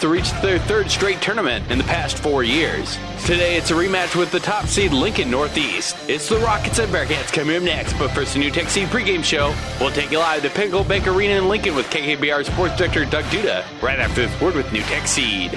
to reach their third straight tournament in the past four years. Today it's a rematch with the top seed Lincoln Northeast. It's the Rockets and Bearcats coming up next, but first the NuTech Seed pregame show. We'll take you live to Pinnacle Bank Arena in Lincoln with KKPR Sports Director Doug Duda right after this word with NuTech Seed.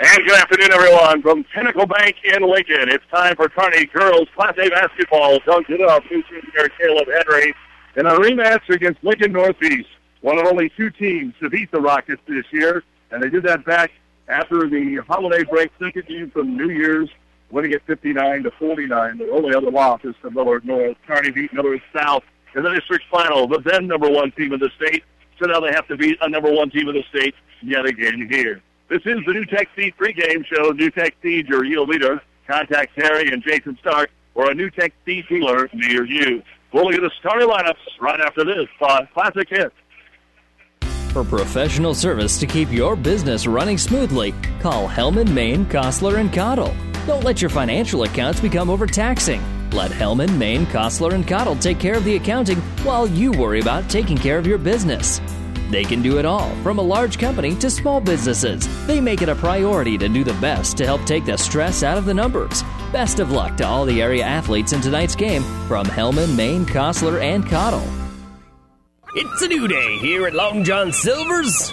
And good afternoon, everyone, from Pinnacle Bank in Lincoln. It's time for Kearney Girls Class A basketball. Dunked it up, new senior Caleb Henry in a rematch against Lincoln Northeast. One of only two teams to beat the Rockets this year, and they did that back after the holiday break, second game from New Year's, winning it 59 to 49. The only other loss is to Millard North. Kearney beat Millard South in the district final, the then number one team in the state. So now they have to beat a number one team in the state yet again here. This is the NuTech Seed pregame show. NuTech Seed, your yield leader. Contact Terry and Jason Stark or a NuTech Seed dealer near you. We'll look at the starting lineups right after this uh, classic hit. For professional service to keep your business running smoothly, call Hellman, Maine, Kostler, and Cottle. Don't let your financial accounts become overtaxing. Let Hellman, Maine, Kostler, and Cottle take care of the accounting while you worry about taking care of your business. They can do it all, from a large company to small businesses. They make it a priority to do the best to help take the stress out of the numbers. Best of luck to all the area athletes in tonight's game from Hellman, Maine, Kostler, and Cottle. It's a new day here at Long John Silver's.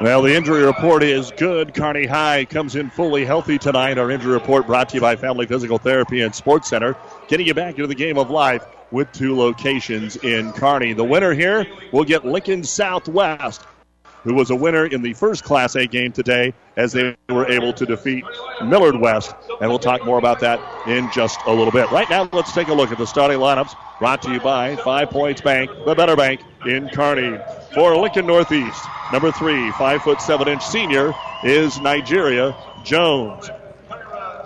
Well, the injury report is good. Kearney High comes in fully healthy tonight. Our injury report brought to you by Family Physical Therapy and Sports Center, getting you back into the game of life with two locations in Kearney. The winner here will get Lincoln Southwest, who was a winner in the first Class A game today as they were able to defeat Millard West. And we'll talk more about that in just a little bit. Right now, let's take a look at the starting lineups brought to you by Five Points Bank, the better bank in Kearney. For Lincoln Northeast, number three, five foot seven inch senior is Nigeria Jones.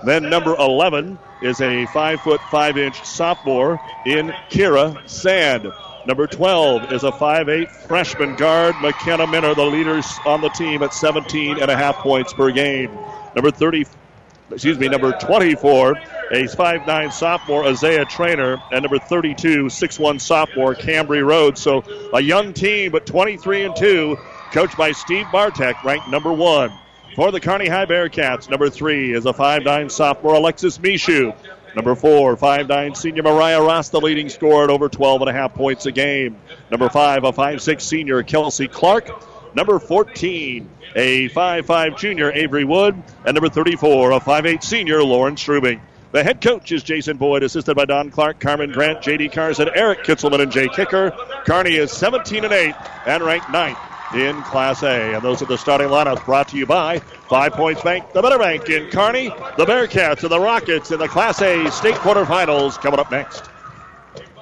Then number 11 is a five foot five inch sophomore in Kira Sand. Number 12 is a 5'8 freshman guard, McKenna Minner, the leaders on the team at 17 and a half points per game. Number 30, excuse me, number 24, a 5'9 sophomore, Isaiah Trainer, and number 32, 6'1 sophomore, Cambry Rhodes. So a young team, but 23 and 2, coached by Steve Bartek, ranked number one. For the Kearney High Bearcats, number three is a 5'9 sophomore, Alexis Mishu. Number four, 5'9 senior Mariah Ross, the leading scorer at over 12 and a half points a game. Number five, a five six senior Kelsey Clark. Number 14, a five five junior Avery Wood. And number 34, a five eight senior Lauren Strubing. The head coach is Jason Boyd, assisted by Don Clark, Carmen Grant, J.D. Carson, Eric Kitzelman, and Jay Kicker. Kearney is 17 and 8 and ranked ninth in Class A. And those are the starting lineups brought to you by Five Points Bank, the Better Bank in Kearney, the Bearcats and the Rockets in the Class A state quarterfinals coming up next.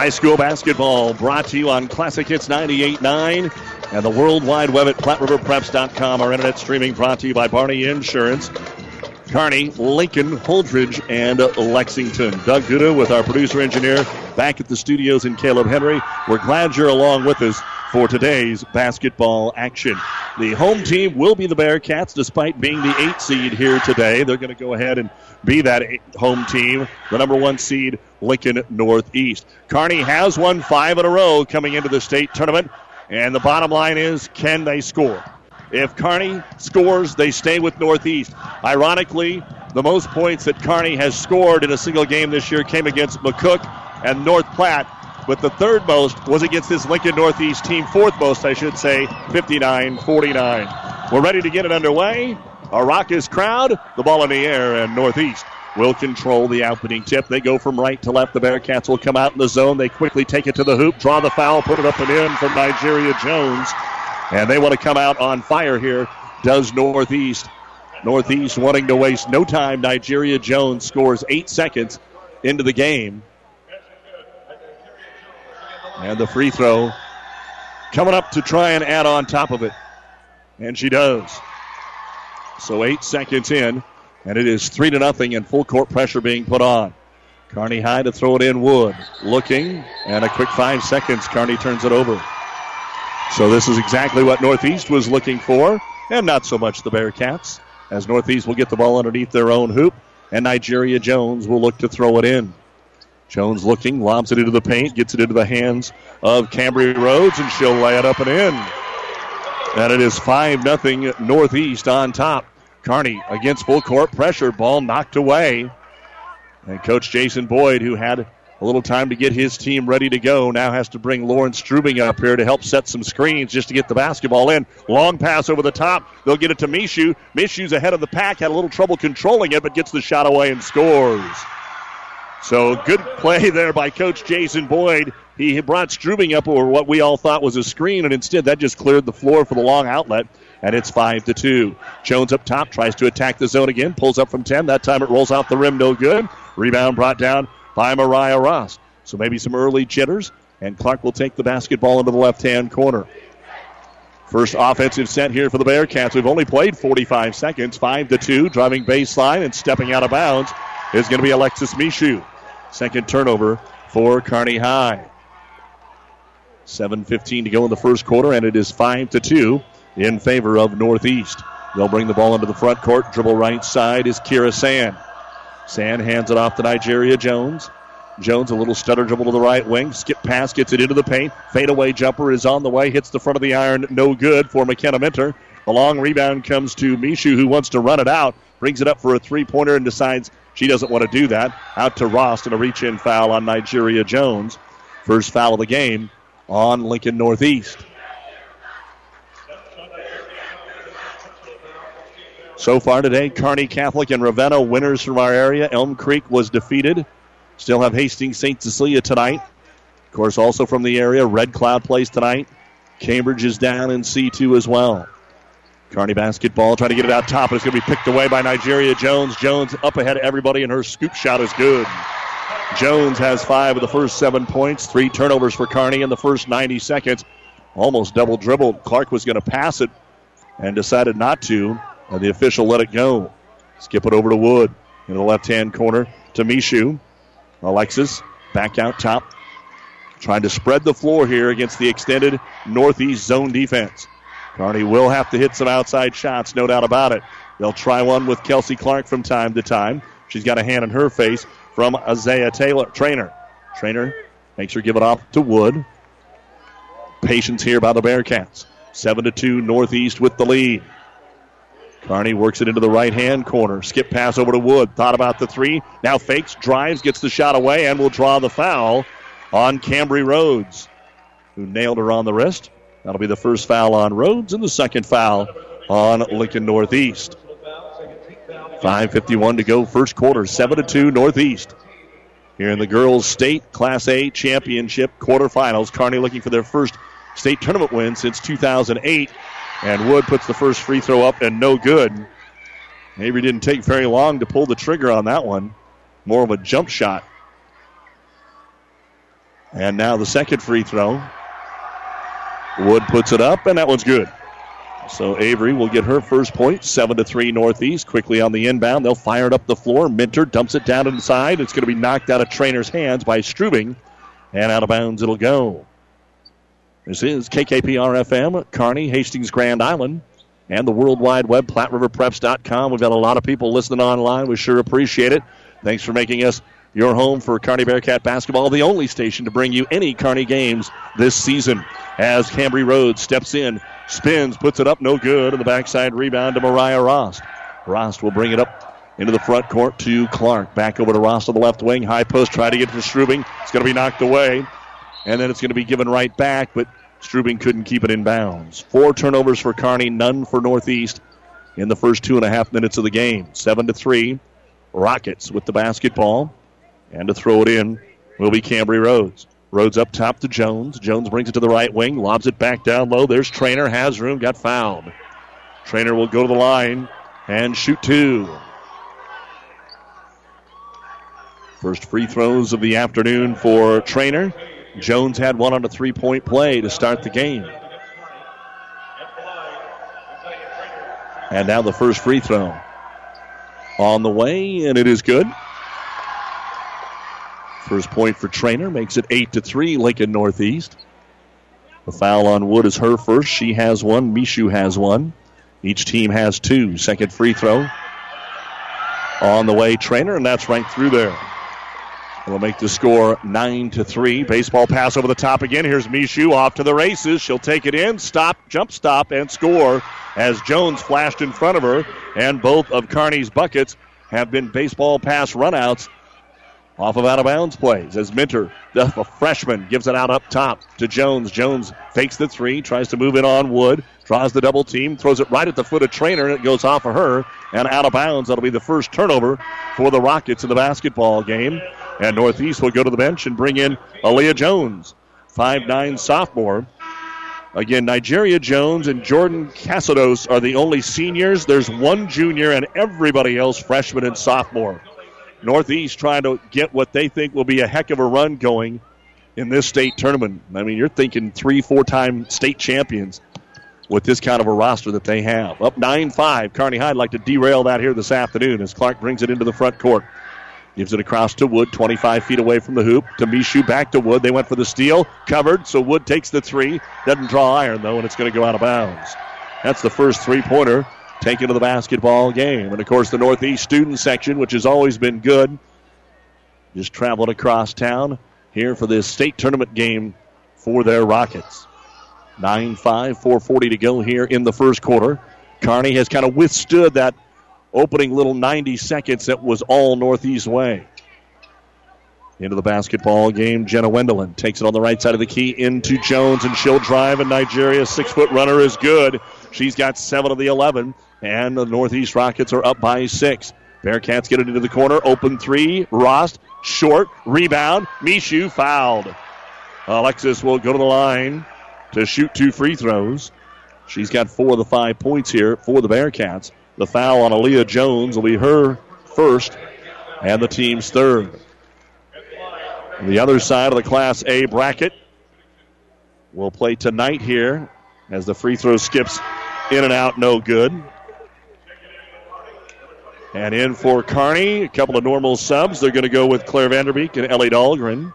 High school basketball brought to you on Classic Hits 98.9 and the World Wide Web at PlatteRiverPreps.com. Our internet streaming brought to you by Barney Insurance. Kearney, Lincoln, Holdrege, and Lexington. Doug Duda with our producer engineer back at the studios in Caleb Henry. We're glad you're along with us for today's basketball action. The home team will be the Bearcats despite being the eight seed here today. They're going to go ahead and be that home team, the number one seed, Lincoln Northeast. Kearney has won five in a row coming into the state tournament, and the bottom line is can they score? If Kearney scores, they stay with Northeast. Ironically, the most points that Kearney has scored in a single game this year came against McCook and North Platte, but the third most was against this Lincoln Northeast team, fourth most, I should say, 59 49. We're ready to get it underway. A raucous crowd, the ball in the air, and Northeast will control the opening tip. They go from right to left. The Bearcats will come out in the zone. They quickly take it to the hoop, draw the foul, put it up and in from Nigeria Jones. And they want to come out on fire here, does Northeast. Northeast wanting to waste no time. Nigeria Jones scores eight seconds into the game. And the free throw coming up to try and add on top of it. And she does. So eight seconds in, and it is three to nothing, and full court pressure being put on. Kearney High to throw it in. Wood looking, and a quick five seconds. Kearney turns it over. So this is exactly what Northeast was looking for, and not so much the Bearcats, as Northeast will get the ball underneath their own hoop, and Nigeria Jones will look to throw it in. Jones looking, lobs it into the paint, gets it into the hands of Cambry Rhodes, and she'll lay it up and in. And it is 5 0 Northeast on top. Kearney against full court pressure, ball knocked away. And Coach Jason Boyd, who had a little time to get his team ready to go. Now has to bring Lauren Strubing up here to help set some screens just to get the basketball in. Long pass over the top. They'll get it to Mishu. Mishu's ahead of the pack, had a little trouble controlling it, but gets the shot away and scores. So good play there by Coach Jason Boyd. He brought Strubing up over what we all thought was a screen, and instead that just cleared the floor for the long outlet. And it's five to two. Jones up top tries to attack the zone again. Pulls up from ten. That time it rolls out the rim, no good. Rebound brought down by Mariah Ross. So maybe some early jitters, and Clark will take the basketball into the left hand corner. First offensive set here for the Bearcats. We've only played 45 seconds, 5 to 2, driving baseline and stepping out of bounds is going to be Alexis Mishu. Second turnover for Kearney High. 7.15 to go in the first quarter, and it is 5 to 2 in favor of Northeast. They'll bring the ball into the front court. Dribble right side is Kira Sand. Sand hands it off to Nigeria Jones. Jones, a little stutter dribble to the right wing. Skip pass, gets it into the paint. Fadeaway jumper is on the way, hits the front of the iron. No good for McKenna Minter. The long rebound comes to Mishu, who wants to run it out. Brings it up for a three pointer and decides she doesn't want to do that. Out to Rost and a reach in foul on Nigeria Jones. First foul of the game on Lincoln Northeast. So far today, Kearney Catholic and Ravenna winners from our area. Elm Creek was defeated. Still have Hastings St. Cecilia tonight. Of course, also from the area, Red Cloud plays tonight. Cambridge is down in C2 as well. Kearney basketball trying to get it out top. It's going to be picked away by Nigeria Jones. Jones up ahead of everybody, and her scoop shot is good. Jones has five of the first seven points, three turnovers for Kearney in the first 90 seconds. Almost double dribbled. Clark was going to pass it and decided not to, and the official let it go. Skip it over to Wood in the left hand corner to Mishu. Alexis back out top. Trying to spread the floor here against the extended Northeast zone defense. Kearney will have to hit some outside shots, no doubt about it. They'll try one with Kelsey Clark from time to time. She's got a hand in her face from Isaiah Taylor, trainer. Trainer makes her give it off to Wood. Patience here by the Bearcats. 7 to 2 Northeast with the lead. Kearney works it into the right hand corner. Skip pass over to Wood. Thought about the three. Now fakes, drives, gets the shot away, and will draw the foul on Cambry Rhodes, who nailed her on the wrist. That'll be the first foul on Rhodes and the second foul on Lincoln Northeast. 5.51 to go, first quarter, 7 to 2 Northeast. Here in the girls' state Class A championship quarterfinals, Kearney looking for their first state tournament win since 2008. And Wood puts the first free throw up and no good. Avery didn't take very long to pull the trigger on that one. More of a jump shot. And now the second free throw. Wood puts it up, and that one's good. So Avery will get her first point, seven to three Northeast. Quickly on the inbound, they'll fire it up the floor. Minter dumps it down inside. It's going to be knocked out of Trainer's hands by Strubing, and out of bounds it'll go. This is KKPR FM, Kearney, Hastings, Grand Island, and the World Wide Web, PlatteRiverPreps.com. We've got a lot of people listening online. We sure appreciate it. Thanks for making us your home for Kearney Bearcat basketball, the only station to bring you any Kearney games this season. As Cambry Rhodes steps in, spins, puts it up, no good, and the backside rebound to Mariah Rost. Rost will bring it up into the front court to Clark. Back over to Rost on the left wing. High post, try to get to Strubing. It's going to be knocked away, and then it's going to be given right back, but Strubing couldn't keep it in bounds. Four turnovers for Kearney, none for Northeast in the first two and a half minutes of the game. Seven to three. Rockets with the basketball. And to throw it in will be Cambry Rhodes. Rhodes up top to Jones. Jones brings it to the right wing, lobs it back down low. There's Trainer, has room, got fouled. Trainer will go to the line and shoot two. First free throws of the afternoon for Trainer. Jones had one on a three point play to start the game. And now the first free throw on the way, and it is good. First point for Trainer makes it eight to three. Lincoln Northeast. The foul on Wood is her first. She has one. Mishu has one. Each team has two. Second free throw on the way. Trainer, and that's right through there. It'll make the score nine to three. Baseball pass over the top again. Here's Mishu off to the races. She'll take it in, stop, jump stop, and score as Jones flashed in front of her. And both of Kearney's buckets have been baseball pass runouts off of out of bounds plays as Minter, the freshman, gives it out up top to Jones. Jones fakes the three, tries to move it on Wood, draws the double team, throws it right at the foot of Trainer, and it goes off of her and out of bounds. That'll be the first turnover for the Rockets in the basketball game. And Northeast will go to the bench and bring in Aaliyah Jones, five-nine sophomore. Again, Nigeria Jones and Jordan Casados are the only seniors. There's one junior and everybody else freshman and sophomore. Northeast trying to get what they think will be a heck of a run going in this state tournament. I mean, you're thinking three, four time state champions with this kind of a roster that they have. Up 9 5. Kearney High like to derail that here this afternoon as Clark brings it into the front court. Gives it across to Wood, 25 feet away from the hoop. To Mishu, back to Wood. They went for the steal, covered, so Wood takes the three. Doesn't draw iron, though, and it's going to go out of bounds. That's the first three pointer taken to the basketball game. And of course, the Northeast student section, which has always been good, just traveled across town here for this state tournament game for their Rockets. 9 5, 440 to go here in the first quarter. Kearney has kind of withstood that opening little 90 seconds that was all Northeast way. Into the basketball game, Jenna Wendelin takes it on the right side of the key into Jones, and she'll drive, and Nigeria's six foot runner is good. She's got seven of the 11, and the Northeast Rockets are up by six. Bearcats get it into the corner, open three, Rost, short, rebound, Mishu fouled. Alexis will go to the line to shoot two free throws. She's got four of the five points here for the Bearcats. The foul on Aaliyah Jones will be her first and the team's third. The other side of the Class A bracket will play tonight here as the free throw skips in and out, no good. And in for Kearney, a couple of normal subs. They're going to go with Claire Vanderbeek and Ellie Dahlgren.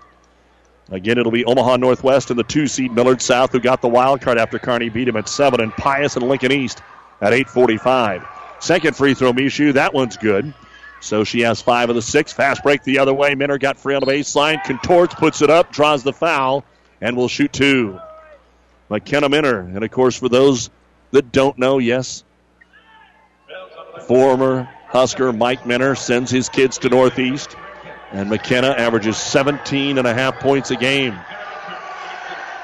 Again, it'll be Omaha Northwest and the two seed Millard South who got the wild card after Kearney beat him at seven, and Pius and Lincoln East at 8:45. Second free throw, Mishu. That one's good. So she has five of the six. Fast break the other way. Minner got free on the baseline, contorts, puts it up, draws the foul, and will shoot two. McKenna Minner, and of course, for those that don't know, yes, former Husker Mike Minner sends his kids to Northeast. And McKenna averages 17 and a half points a game.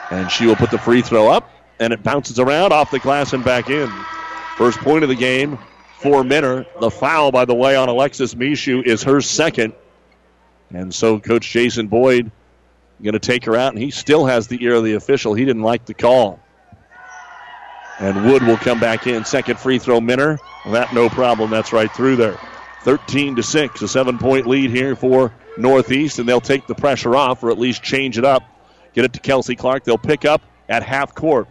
And she will put the free throw up, and it bounces around off the glass and back in. First point of the game for Minner. The foul, by the way, on Alexis Mishu is her second. And so Coach Jason Boyd going to take her out, and he still has the ear of the official. He didn't like the call. And Wood will come back in. Second free throw, Minner. That no problem. That's right through there. 13 to 6, a seven point lead here for Northeast, and they'll take the pressure off or at least change it up. Get it to Kelsey Clark. They'll pick up at half court.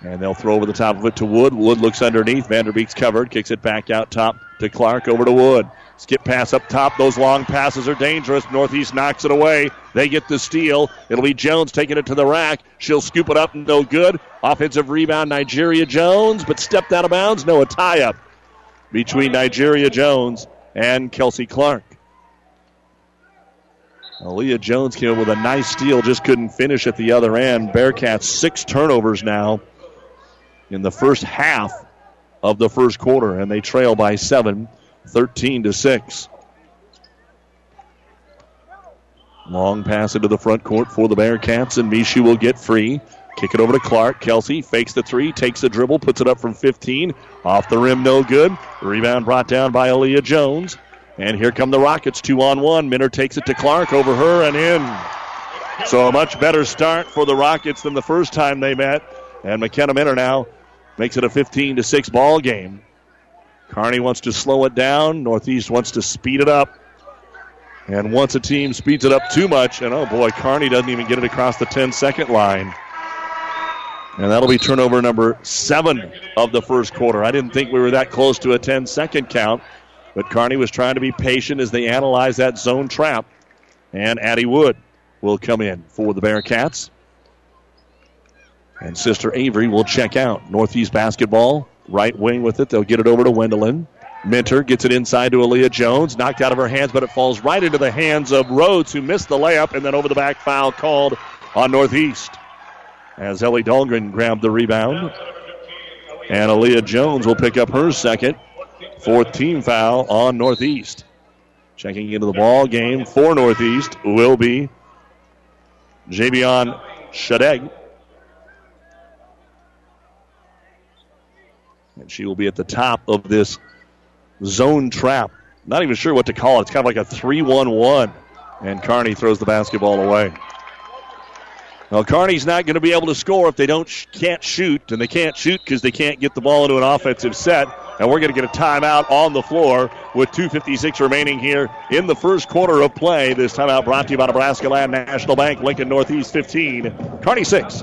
And they'll throw over the top of it to Wood. Wood looks underneath. Vanderbeek's covered. Kicks it back out top to Clark. Over to Wood. Skip pass up top. Those long passes are dangerous. Northeast knocks it away. They get the steal. It'll be Jones taking it to the rack. She'll scoop it up. No good. Offensive rebound, Nigeria Jones, but stepped out of bounds. No, a tie up between Nigeria Jones and Kelsey Clark. Aaliyah Jones came with a nice steal, just couldn't finish at the other end. Bearcats six turnovers now in the first half of the first quarter, and they trail by seven, 13 to 6. Long pass into the front court for the Bearcats, and Mishu will get free. Kick it over to Clark. Kelsey fakes the three, takes the dribble, puts it up from 15. Off the rim, no good. Rebound brought down by Aaliyah Jones. And here come the Rockets, two on one. Minner takes it to Clark over her and in. So a much better start for the Rockets than the first time they met. And McKenna Minner now makes it a 15 to 6 ball game. Kearney wants to slow it down. Northeast wants to speed it up. And once a team speeds it up too much, and oh boy, Kearney doesn't even get it across the 10 second line. And that'll be turnover number seven of the first quarter. I didn't think we were that close to a 10 second count, but Kearney was trying to be patient as they analyze that zone trap. And Addie Wood will come in for the Bearcats. And Sister Avery will check out. Northeast basketball, right wing with it. They'll get it over to Wendelin. Minter gets it inside to Aaliyah Jones. Knocked out of her hands, but it falls right into the hands of Rhodes, who missed the layup, and then over the back foul called on Northeast. As Ellie Dahlgren grabbed the rebound. And Aaliyah Jones will pick up her second. Fourth team foul on Northeast. Checking into the ball game for Northeast will be Javion Shadeg. And she will be at the top of this zone trap. Not even sure what to call it. It's kind of like a 3 1 1. And Kearney throws the basketball away. Well, Kearney's not going to be able to score if they don't can't shoot, and they can't shoot because they can't get the ball into an offensive set. And we're going to get a timeout on the floor with 2.56 remaining here in the first quarter of play. This timeout brought to you by Nebraska Land National Bank, Lincoln Northeast 15, Kearney 6.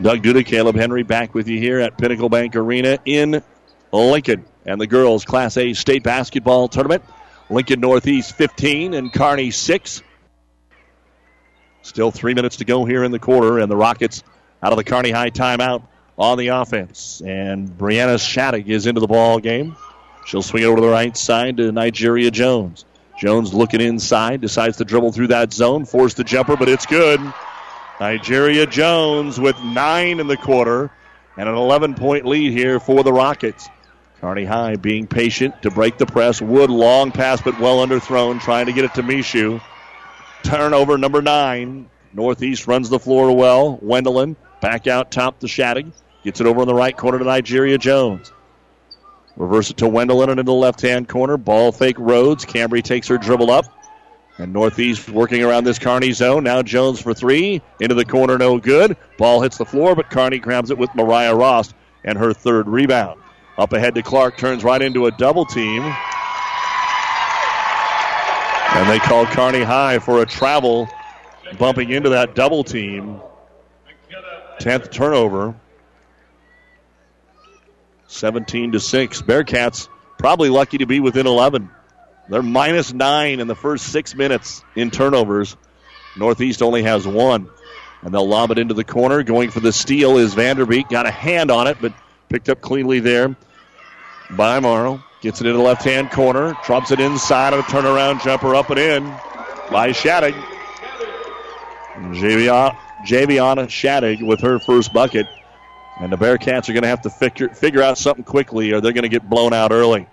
Doug Duda, Caleb Henry back with you here at Pinnacle Bank Arena in Lincoln. And the girls' Class A state basketball tournament. Lincoln Northeast 15 and Kearney 6. Still three minutes to go here in the quarter, and the Rockets out of the Kearney High timeout on the offense. And Brianna Shattuck is into the ball game. She'll swing it over to the right side to Nigeria Jones. Jones looking inside, decides to dribble through that zone, force the jumper, but it's good. Nigeria Jones with nine in the quarter and an 11 point lead here for the Rockets. Kearney High being patient to break the press. Wood long pass, but well underthrown, trying to get it to Mishu. Turnover number nine. Northeast runs the floor well. Wendelin back out top to Shattuck. Gets it over in the right corner to Nigeria Jones. Reverse it to Wendelin and into the left hand corner. Ball fake Rhodes. Cambry takes her dribble up. And Northeast working around this Kearney zone. Now Jones for three. Into the corner, no good. Ball hits the floor, but Kearney grabs it with Mariah Ross and her third rebound. Up ahead to Clark, turns right into a double team. And they call Kearney high for a travel, bumping into that double team. 10th turnover. 17 to 6. Bearcats probably lucky to be within 11. They're minus nine in the first six minutes in turnovers. Northeast only has one. And they'll lob it into the corner. Going for the steal is Vanderbeek. Got a hand on it, but picked up cleanly there by Morrow. Gets it in the left hand corner. Drops it inside of a turnaround jumper up and in by Shattuck. Javiana, Shattuck with her first bucket. And the Bearcats are going to have to figure, figure out something quickly or they're going to get blown out early.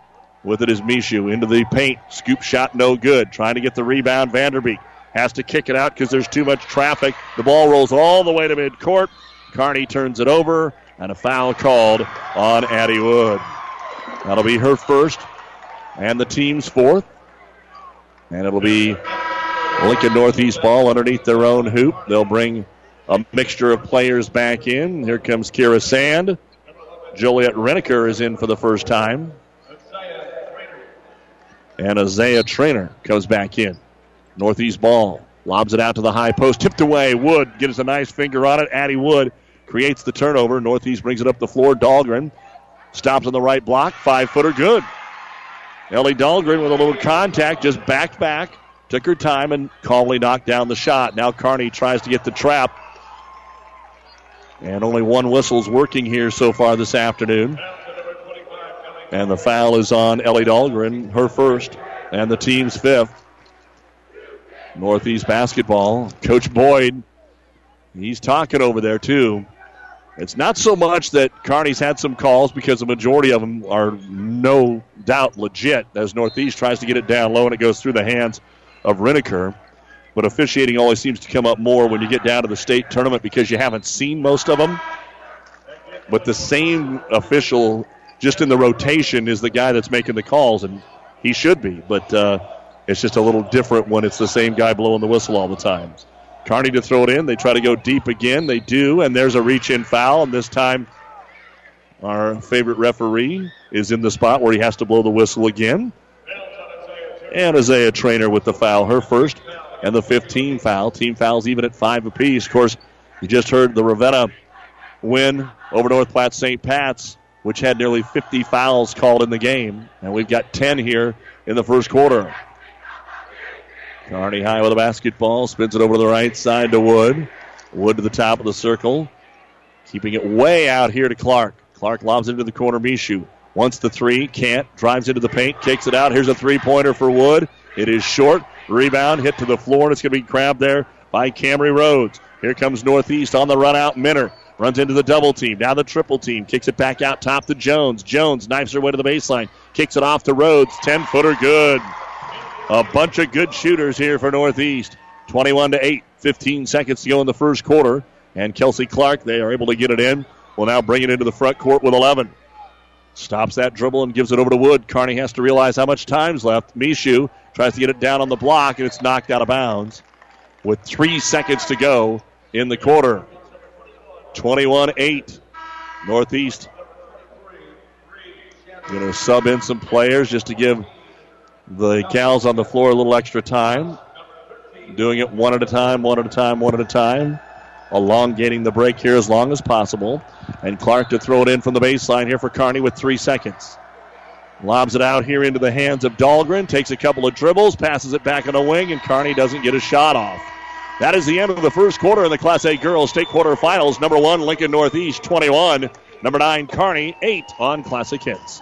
With it is Mishu into the paint. Scoop shot no good. Trying to get the rebound. Vanderbeek has to kick it out because there's too much traffic. The ball rolls all the way to midcourt. Kearney turns it over and a foul called on Addie Wood. That'll be her first and the team's fourth. And it'll be Lincoln Northeast ball underneath their own hoop. They'll bring a mixture of players back in. Here comes Kira Sand. Joliet Reneker is in for the first time. And Isaiah Trainer comes back in. Northeast ball. Lobs it out to the high post. Tipped away. Wood gets a nice finger on it. Addie Wood creates the turnover. Northeast brings it up the floor. Dahlgren stops on the right block. Five footer good. Ellie Dahlgren with a little contact, just backed back, took her time, and calmly knocked down the shot. Now Kearney tries to get the trap. And only one whistle's working here so far this afternoon. And the foul is on Ellie Dahlgren, her first, and the team's fifth. Northeast basketball. Coach Boyd, he's talking over there too. It's not so much that Kearney's had some calls because the majority of them are no doubt legit as Northeast tries to get it down low and it goes through the hands of Reneker. But officiating always seems to come up more when you get down to the state tournament because you haven't seen most of them. But the same official, just in the rotation, is the guy that's making the calls, and he should be. But uh, it's just a little different when it's the same guy blowing the whistle all the time. Kearney to throw it in. They try to go deep again. They do, and there's a reach in foul. And this time, our favorite referee is in the spot where he has to blow the whistle again. And Isaiah Trainer with the foul, her first, and the 15 foul. Team fouls even at five apiece. Of course, you just heard the Ravenna win over North Platte St. Pat's, which had nearly 50 fouls called in the game. And we've got 10 here in the first quarter. Kearney high with a basketball, spins it over to the right side to Wood. Wood to the top of the circle, keeping it way out here to Clark. Clark lobs into the corner. Mishu wants the three, can't, drives into the paint, kicks it out. Here's a three pointer for Wood. It is short. Rebound hit to the floor, and it's going to be grabbed there by Cambry Rhodes. Here comes Northeast on the run out. Minner runs into the double team. Now the triple team. Kicks it back out top to Jones. Jones knifes her way to the baseline. Kicks it off to Rhodes. 10 footer good. A bunch of good shooters here for Northeast. 21 to 8. 15 seconds to go in the first quarter. And Kelsey Clark, they are able to get it in. Will now bring it into the front court with 11. Stops that dribble and gives it over to Wood. Kearney has to realize how much time's left. Mishu tries to get it down on the block, and it's knocked out of bounds with three seconds to go in the quarter. 21 8. Northeast. Going to sub in some players just to give the Gals on the floor a little extra time. Doing it one at a time, one at a time, one at a time. Elongating the break here as long as possible. And Clark to throw it in from the baseline here for Kearney with three seconds. Lobs it out here into the hands of Dahlgren. Takes a couple of dribbles, passes it back on the wing, and Kearney doesn't get a shot off. That is the end of the first quarter in the Class A Girls State Quarterfinals. Number one, Lincoln Northeast, 21. Number nine, Kearney 8 on Classic Hits.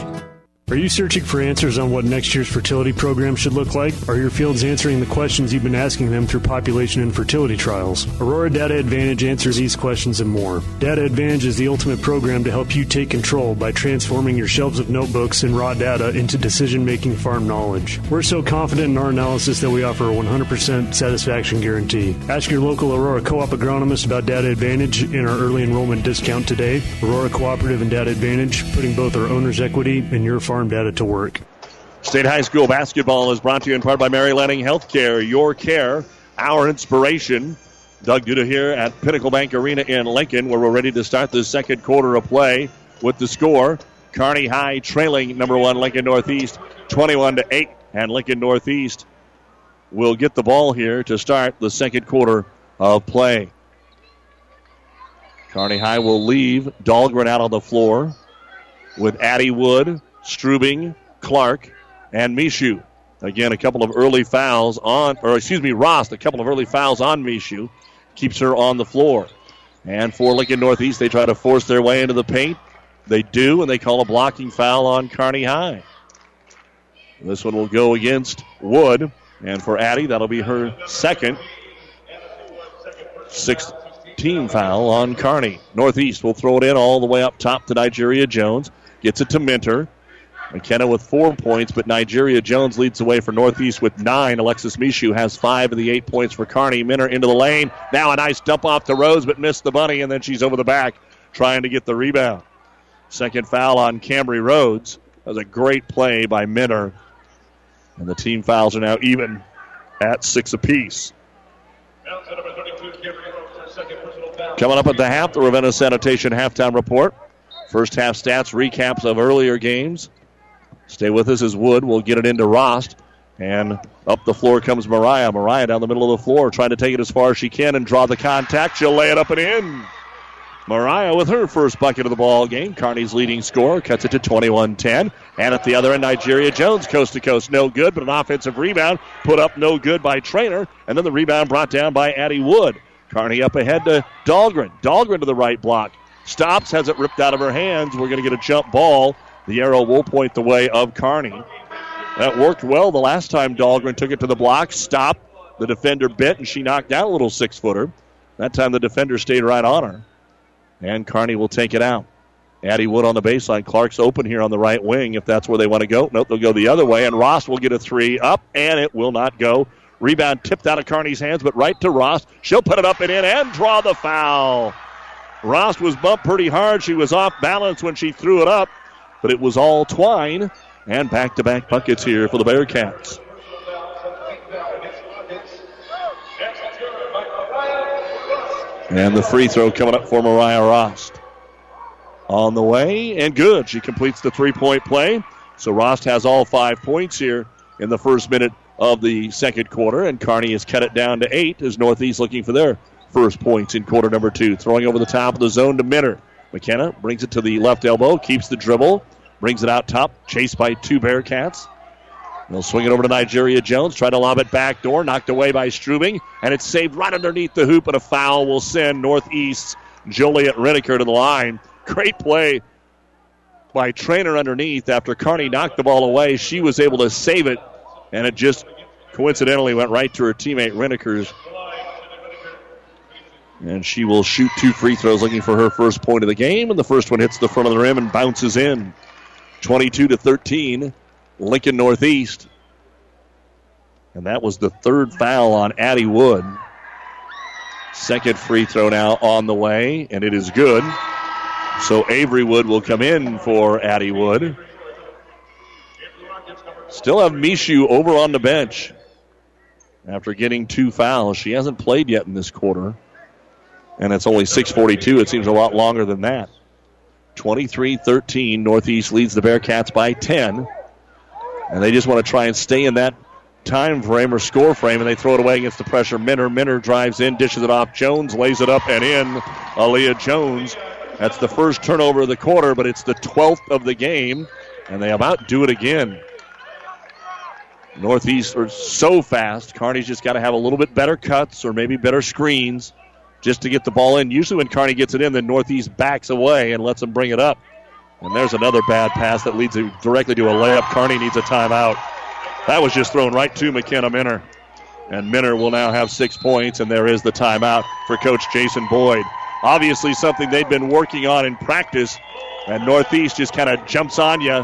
Are you searching for answers on what next year's fertility program should look like? Are your fields answering the questions you've been asking them through population and fertility trials? Aurora Data Advantage answers these questions and more. Data Advantage is the ultimate program to help you take control by transforming your shelves of notebooks and raw data into decision making farm knowledge. We're so confident in our analysis that we offer a 100% satisfaction guarantee. Ask your local Aurora Co op agronomist about Data Advantage in our early enrollment discount today. Aurora Cooperative and Data Advantage, putting both our owner's equity and your farm data to work. State High School basketball is brought to you in part by Mary Lanning Healthcare. Your care, our inspiration. Doug Duda here at Pinnacle Bank Arena in Lincoln, where we're ready to start the second quarter of play with the score. Kearney High trailing number one Lincoln Northeast 21 to 8. And Lincoln Northeast will get the ball here to start the second quarter of play. Kearney High will leave Dahlgren out on the floor with Addie Wood, Strubing, Clark, and Mishu. Again, a couple of early fouls on, or excuse me, Rost, a couple of early fouls on Mishu. Keeps her on the floor. And for Lincoln Northeast, they try to force their way into the paint. They do, and they call a blocking foul on Kearney High. This one will go against Wood. And for Addie, that'll be her second. Sixth team foul on Kearney. Northeast will throw it in all the way up top to Nigeria Jones. Gets it to Minter. McKenna with four points, but Nigeria Jones leads the way for Northeast with nine. Alexis Mishu has five of the eight points for Kearney. Minner into the lane. Now a nice dump off to Rose, but missed the bunny, and then she's over the back trying to get the rebound. Second foul on Cambry Rhodes. That was a great play by Minner. And the team fouls are now even at six apiece. Coming up at the half, the Ravenna Sanitation halftime report. First half stats, recaps of earlier games. Stay with us as Wood will get it into Rost. And up the floor comes Mariah. Mariah down the middle of the floor trying to take it as far as she can and draw the contact. She'll lay it up and in. Mariah with her first bucket of the ball game. Kearney's leading scorer cuts it to 21 10. And at the other end, Nigeria Jones coast to coast. No good, but an offensive rebound put up no good by Trainer. And then the rebound brought down by Addie Wood. Kearney up ahead to Dahlgren. Dahlgren to the right block. Stops, has it ripped out of her hands. We're going to get a jump ball. The arrow will point the way of Kearney. That worked well the last time Dahlgren took it to the block. Stop. The defender bit, and she knocked out a little six footer. That time the defender stayed right on her. And Kearney will take it out. Addie Wood on the baseline. Clark's open here on the right wing if that's where they want to go. Nope, they'll go the other way. And Ross will get a three up, and it will not go. Rebound tipped out of Kearney's hands, but right to Ross. She'll put it up and in and draw the foul. Ross was bumped pretty hard. She was off balance when she threw it up, but it was all twine. And back to back buckets here for the Bearcats. And the free throw coming up for Mariah Rost. On the way and good. She completes the three point play. So Rost has all five points here in the first minute of the second quarter. And Kearney has cut it down to eight as Northeast looking for their first points in quarter number two. Throwing over the top of the zone to Minter. McKenna brings it to the left elbow, keeps the dribble, brings it out top, chased by two Bearcats. They'll swing it over to Nigeria Jones, try to lob it back door, knocked away by Strubing, and it's saved right underneath the hoop, and a foul will send Northeast Joliet Redeker to the line. Great play by Trainer underneath after Kearney knocked the ball away. She was able to save it, and it just coincidentally went right to her teammate Redeker's. And she will shoot two free throws looking for her first point of the game, and the first one hits the front of the rim and bounces in. 22 to 13. Lincoln Northeast. And that was the third foul on Addie Wood. Second free throw now on the way, and it is good. So Avery Wood will come in for Addie Wood. Still have Mishu over on the bench after getting two fouls. She hasn't played yet in this quarter. And it's only 642. It seems a lot longer than that. 23 13. Northeast leads the Bearcats by 10. And they just want to try and stay in that time frame or score frame, and they throw it away against the pressure. Minner. Minner drives in, dishes it off. Jones lays it up and in. Aaliyah Jones. That's the first turnover of the quarter, but it's the 12th of the game, and they about do it again. Northeast are so fast. Kearney's just got to have a little bit better cuts or maybe better screens just to get the ball in. Usually, when Kearney gets it in, then Northeast backs away and lets them bring it up. And there's another bad pass that leads directly to a layup. Kearney needs a timeout. That was just thrown right to McKenna Minner. And Minner will now have six points, and there is the timeout for Coach Jason Boyd. Obviously, something they've been working on in practice, and Northeast just kind of jumps on you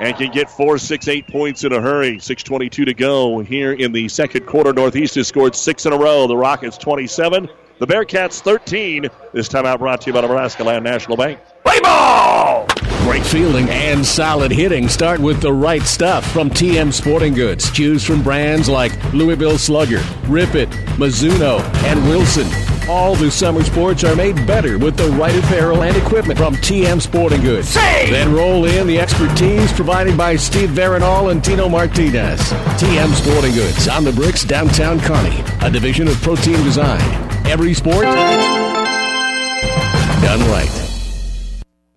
and can get four, six, eight points in a hurry. 6.22 to go here in the second quarter. Northeast has scored six in a row. The Rockets 27, the Bearcats 13. This time timeout brought to you by Nebraska Land National Bank. Play ball! Great fielding and solid hitting start with the right stuff from TM Sporting Goods. Choose from brands like Louisville Slugger, Rip It, Mizuno, and Wilson. All the summer sports are made better with the right apparel and equipment from TM Sporting Goods. Say! Then roll in the expertise provided by Steve Veronal and Tino Martinez. TM Sporting Goods on the bricks downtown Kearney, a division of Protein Design. Every sport done right.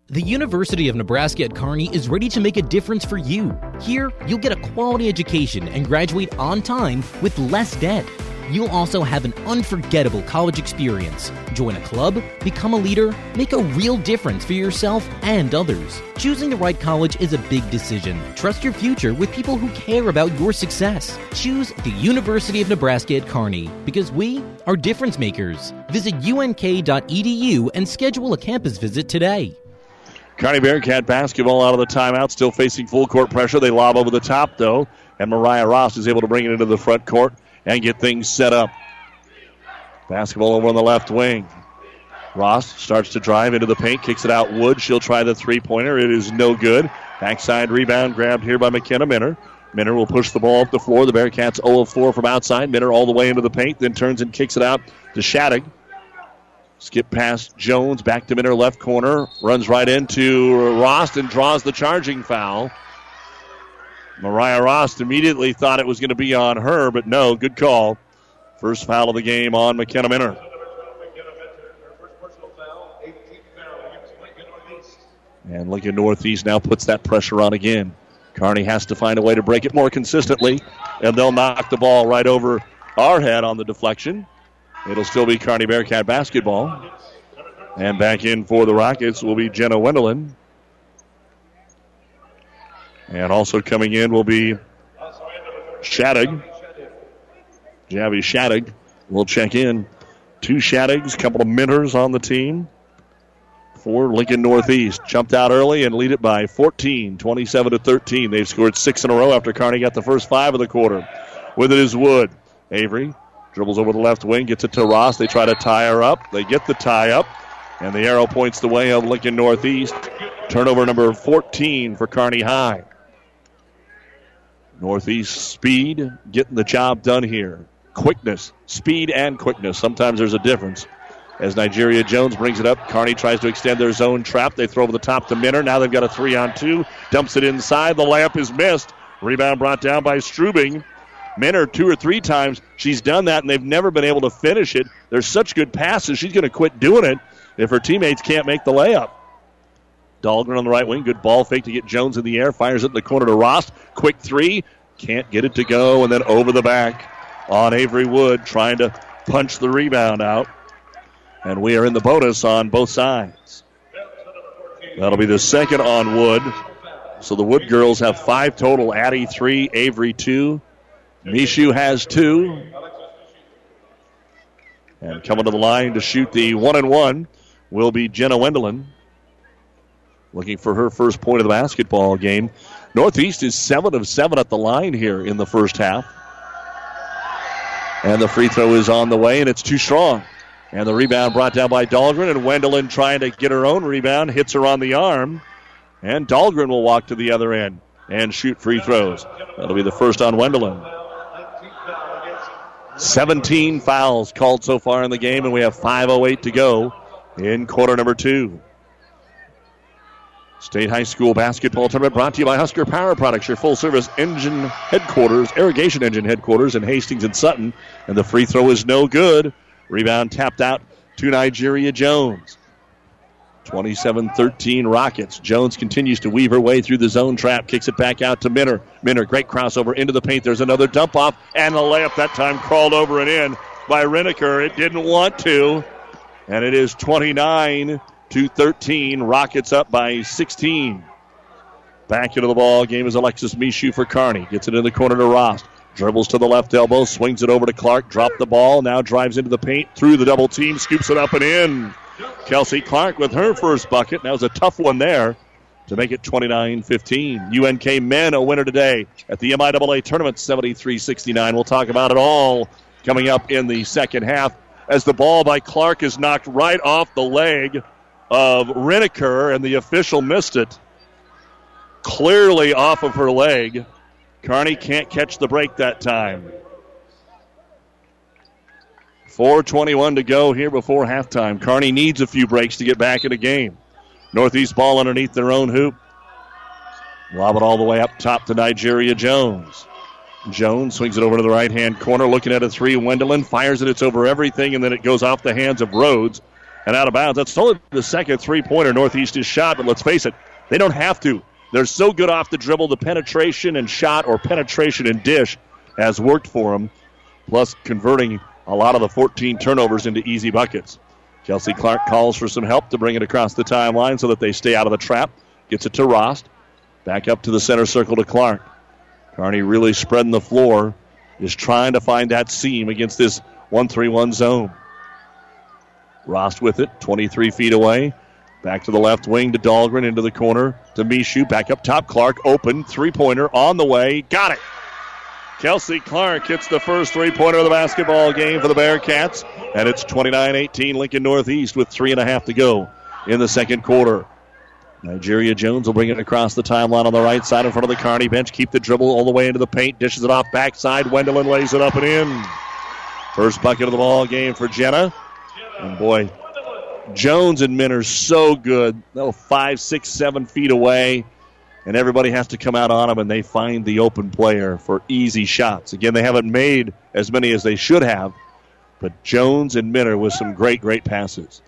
The University of Nebraska at Kearney is ready to make a difference for you. Here, you'll get a quality education and graduate on time with less debt. You'll also have an unforgettable college experience. Join a club, become a leader, make a real difference for yourself and others. Choosing the right college is a big decision. Trust your future with people who care about your success. Choose the University of Nebraska at Kearney because we are difference makers. Visit unk.edu and schedule a campus visit today. Kearney Bearcat basketball out of the timeout, still facing full court pressure. They lob over the top, though, and Mariah Rost is able to bring it into the front court and get things set up. Basketball over on the left wing. Rost starts to drive into the paint, kicks it out. Wood, she'll try the three pointer. It is no good. Backside rebound grabbed here by McKenna Minner. Minner will push the ball up the floor. The Bearcats 0 of 4 from outside. Minner all the way into the paint, then turns and kicks it out to Shattuck. Skip past Jones, back to Minner, left corner. Runs right into Rost and draws the charging foul. Mariah Rost immediately thought it was going to be on her, but no, good call. First foul of the game on McKenna Minner. And Lincoln Northeast now puts that pressure on again. Kearney has to find a way to break it more consistently, and they'll knock the ball right over our head on the deflection. It'll still be Kearney Bearcat basketball. And back in for the Rockets will be Jenna Wendelin. And also coming in will be Shattuck. Javi Shattuck will check in. Two Shattucks, couple of Minners on the team for Lincoln Northeast. Jumped out early and lead it by 14, 27 to 13. They've scored six in a row after Kearney got the first five of the quarter. With it is Wood. Avery dribbles over the left wing, gets it to Ross. They try to tie her up. They get the tie up, and the arrow points the way of Lincoln Northeast. Turnover number 14 for Kearney High. Northeast speed, getting the job done here. Quickness, speed and quickness. Sometimes there's a difference. As Nigeria Jones brings it up, Kearney tries to extend their zone trap. They throw over the top to Minner. Now they've got a three on two. Dumps it inside. The layup is missed. Rebound brought down by Strubing. Minner two or three times. She's done that, and they've never been able to finish it. There's such good passes. She's going to quit doing it if her teammates can't make the layup. Dahlgren on the right wing. Good ball fake to get Jones in the air. Fires it in the corner to Rost. Quick three. Can't get it to go. And then over the back on Avery Wood trying to punch the rebound out. And we are in the bonus on both sides. That'll be the second on Wood. So the Wood girls have five total. Addie three, Avery two. Mishu has two. And coming to the line to shoot the one and one will be Jenna Wendelin. Looking for her first point of the basketball game. Northeast is seven of seven at the line here in the first half. And the free throw is on the way, and it's too strong. And the rebound brought down by Dahlgren, and Wendelin trying to get her own rebound, hits her on the arm. And Dahlgren will walk to the other end and shoot free throws. That'll be the first on Wendelin. 17 fouls called so far in the game, and we have 5.08 to go in quarter number two. State High School basketball tournament brought to you by Husker Power Products, your full service engine headquarters, irrigation engine headquarters in Hastings and Sutton. And the free throw is no good. Rebound tapped out to Nigeria Jones. 27 13 Rockets. Jones continues to weave her way through the zone trap, kicks it back out to Minner. Minner, great crossover into the paint. There's another dump off, and a layup that time crawled over and in by Reniker. It didn't want to, and it is 29 to 13. Rockets up by 16. Back into the ball game is Alexis Mishu for Kearney. Gets it in the corner to Rost. Dribbles to the left elbow, swings it over to Clark, dropped the ball, now drives into the paint, through the double team, scoops it up and in. Kelsey Clark with her first bucket. That was a tough one there to make it 29 15. UNK men a winner today at the MIAA tournament 73 69. We'll talk about it all coming up in the second half as the ball by Clark is knocked right off the leg of Reniker, and the official missed it. Clearly off of her leg. Kearney can't catch the break that time. 4.21 to go here before halftime. Kearney needs a few breaks to get back in the game. Northeast ball underneath their own hoop. Lob it all the way up top to Nigeria Jones. Jones swings it over to the right hand corner, looking at a three. Wendelin fires it. It's over everything, and then it goes off the hands of Rhodes and out of bounds. That's only the second three pointer Northeast has shot, but let's face it, they don't have to. They're so good off the dribble. The penetration and shot or penetration and dish has worked for them, plus converting a lot of the 14 turnovers into easy buckets. Kelsey Clark calls for some help to bring it across the timeline so that they stay out of the trap. Gets it to Rost. Back up to the center circle to Clark. Kearney really spreading the floor, is trying to find that seam against this 1 3 1 zone. Rost with it, 23 feet away. Back to the left wing to Dahlgren, into the corner to Mishu. Back up top, Clark open, three pointer on the way. Got it. Kelsey Clark hits the first three pointer of the basketball game for the Bearcats, and it's 29 18 Lincoln Northeast with three and a half to go in the second quarter. Nigeria Jones will bring it across the timeline on the right side in front of the Kearney bench. Keep the dribble all the way into the paint. Dishes it off backside. Wendelin lays it up and in. First bucket of the ball game for Jenna. And boy, Jones and Minner so good. They'll five, six, seven feet away, and everybody has to come out on them, and they find the open player for easy shots. Again, they haven't made as many as they should have, but Jones and Minner with some great, great passes.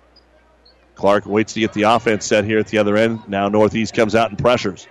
Clark waits to get the offense set here at the other end. Now Northeast comes out and pressures.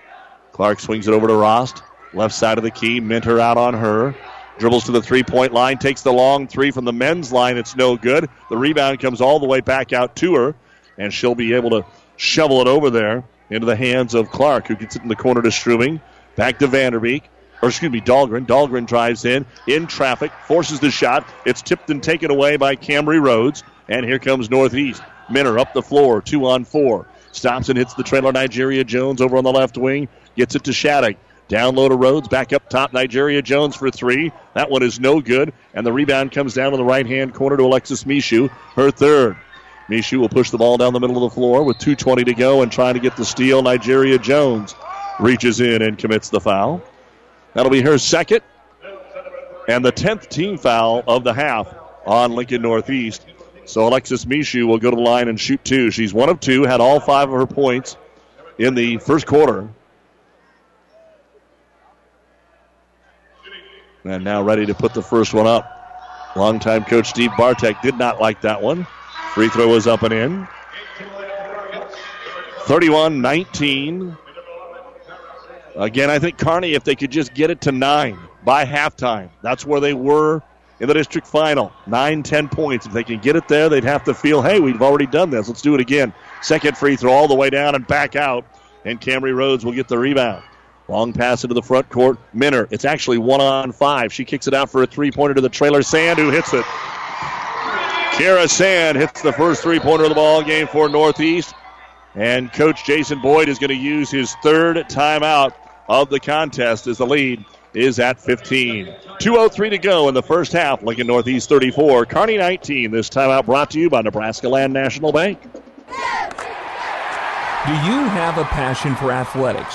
Clark swings it over to Rost. Left side of the key. Minner out on her. Dribbles to the three point line, takes the long three from the men's line. It's no good. The rebound comes all the way back out to her, and she'll be able to shovel it over there into the hands of Clark, who gets it in the corner to Strubing. Back to Vanderbeek. Or excuse me, Dahlgren. Dahlgren drives in, in traffic, forces the shot. It's tipped and taken away by Cambry Rhodes. And here comes Northeast. Minner up the floor, two on four. Stops and hits the trailer Nigeria Jones over on the left wing. Gets it to Shattuck. Down low to Rhodes, back up top, Nigeria Jones for three. That one is no good, and the rebound comes down to the right hand corner to Alexis Mishu, her third. Mishu will push the ball down the middle of the floor with 2.20 to go and trying to get the steal. Nigeria Jones reaches in and commits the foul. That'll be her second, and the 10th team foul of the half on Lincoln Northeast. So Alexis Mishu will go to the line and shoot two. She's one of two, had all five of her points in the first quarter. And now ready to put the first one up. Longtime coach Steve Bartek did not like that one. Free throw was up and in. 31 19. Again, I think Kearney, if they could just get it to nine by halftime, that's where they were in the district final. Nine, ten points. If they can get it there, they'd have to feel, hey, we've already done this. Let's do it again. Second free throw all the way down and back out. And Cambry Rhodes will get the rebound. Long pass into the front court. Minner. It's actually one on five. She kicks it out for a three pointer to the trailer. Sand who hits it. Kara Sand hits the first three pointer of the ball game for Northeast. And Coach Jason Boyd is going to use his third timeout of the contest as the lead is at 15. 2.03 to go in the first half. Lincoln Northeast 34, Kearney 19. This timeout brought to you by Nebraska Land National Bank. Do you have a passion for athletics?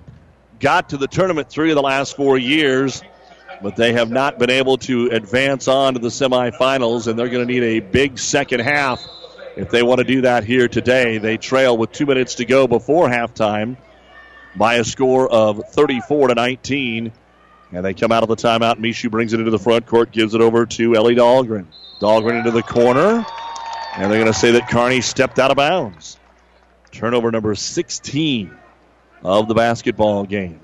got to the tournament three of the last four years, but they have not been able to advance on to the semifinals, and they're going to need a big second half if they want to do that here today. They trail with two minutes to go before halftime by a score of 34 to 19. And they come out of the timeout. Mishu brings it into the front court, gives it over to Ellie Dahlgren. Dahlgren into the corner. And they're going to say that Kearney stepped out of bounds. Turnover number 16 of the basketball game.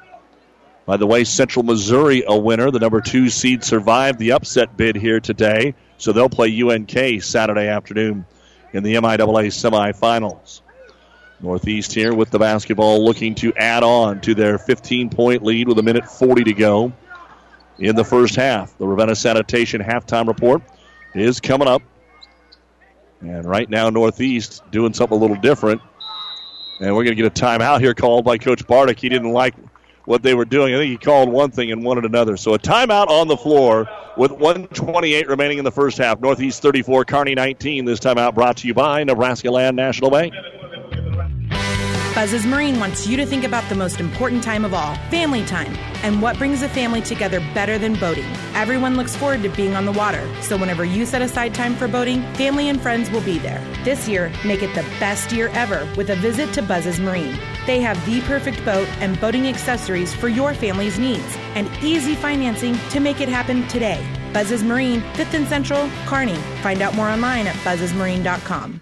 By the way, Central Missouri a winner. The number two seed survived the upset bid here today. So they'll play UNK Saturday afternoon in the MIAA semifinals. Northeast here with the basketball looking to add on to their 15 point lead with a minute 40 to go in the first half. The Ravenna Sanitation halftime report is coming up. And right now, Northeast doing something a little different. And we're going to get a timeout here called by Coach Bartek. He didn't like what they were doing. I think he called one thing and wanted another. So a timeout on the floor with 128 remaining in the first half. Northeast 34, Kearney 19. This timeout brought to you by Nebraska Land National Bank. Buzz's Marine wants you to think about the most important time of all family time. And what brings a family together better than boating? Everyone looks forward to being on the water, so whenever you set aside time for boating, family and friends will be there. This year, make it the best year ever with a visit to Buzz's Marine. They have the perfect boat and boating accessories for your family's needs and easy financing to make it happen today. Buzz's Marine, 5th and Central, Kearney. Find out more online at buzzesmarine.com.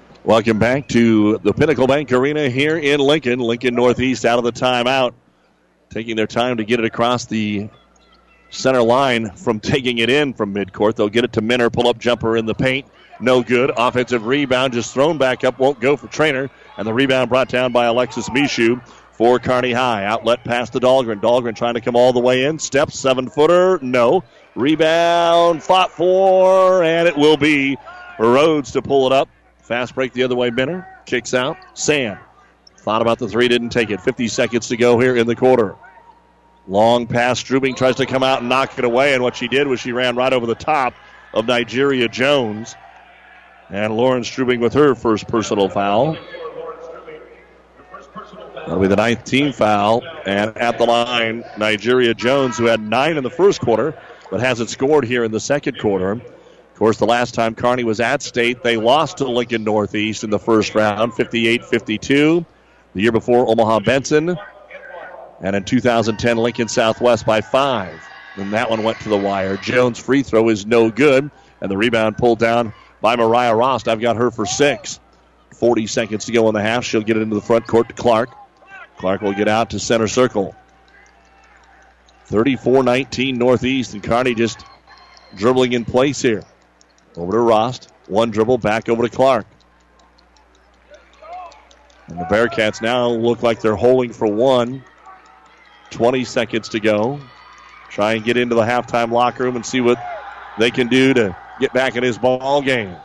Welcome back to the Pinnacle Bank Arena here in Lincoln. Lincoln Northeast out of the timeout, taking their time to get it across the center line from taking it in from midcourt. They'll get it to Minner, pull up jumper in the paint. No good. Offensive rebound just thrown back up, won't go for Trainer. And the rebound brought down by Alexis Mishu for Kearney High. Outlet pass to Dahlgren. Dahlgren trying to come all the way in. Step, seven footer. No. Rebound fought for, and it will be Rhodes to pull it up. Fast break the other way. Minner kicks out. Sand thought about the three, didn't take it. 50 seconds to go here in the quarter. Long pass. Strubing tries to come out and knock it away, and what she did was she ran right over the top of Nigeria Jones. And Lauren Strubing with her first personal foul. That'll be the ninth team foul. And at the line, Nigeria Jones, who had nine in the first quarter, but hasn't scored here in the second quarter. Of course, the last time Kearney was at state, they lost to Lincoln Northeast in the first round, 58 52. The year before, Omaha Benson. And in 2010, Lincoln Southwest by five. And that one went to the wire. Jones' free throw is no good. And the rebound pulled down by Mariah Rost. I've got her for six. 40 seconds to go in the half. She'll get it into the front court to Clark. Clark will get out to center circle. 34 19 Northeast, and Kearney just dribbling in place here. Over to Rost. One dribble back over to Clark. And the Bearcats now look like they're holding for one. 20 seconds to go. Try and get into the halftime locker room and see what they can do to get back in his ball game.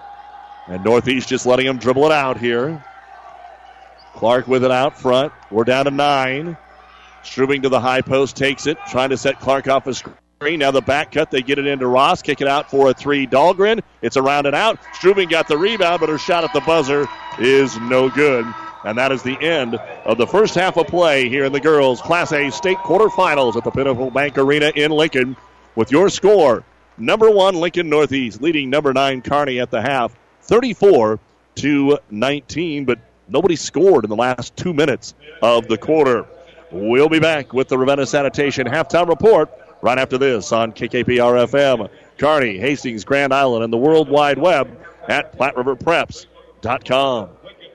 And Northeast just letting them dribble it out here. Clark with it out front. We're down to nine. Strubing to the high post, takes it, trying to set Clark off a screen. Now the back cut, they get it into Rost, kick it out for a three. Dahlgren, it's around and out. Strubing got the rebound, but her shot at the buzzer is no good. And that is the end of the first half of play here in the girls' Class A state quarterfinals at the Pinnacle Bank Arena in Lincoln. With your score, number one Lincoln Northeast leading number nine Carney at the half, 34 to 19. But nobody scored in the last two minutes of the quarter. We'll be back with the Ravenna Sanitation halftime report right after this on KKPR FM, Hastings, Grand Island, and the World Wide Web at PlatteRiverPreps.com.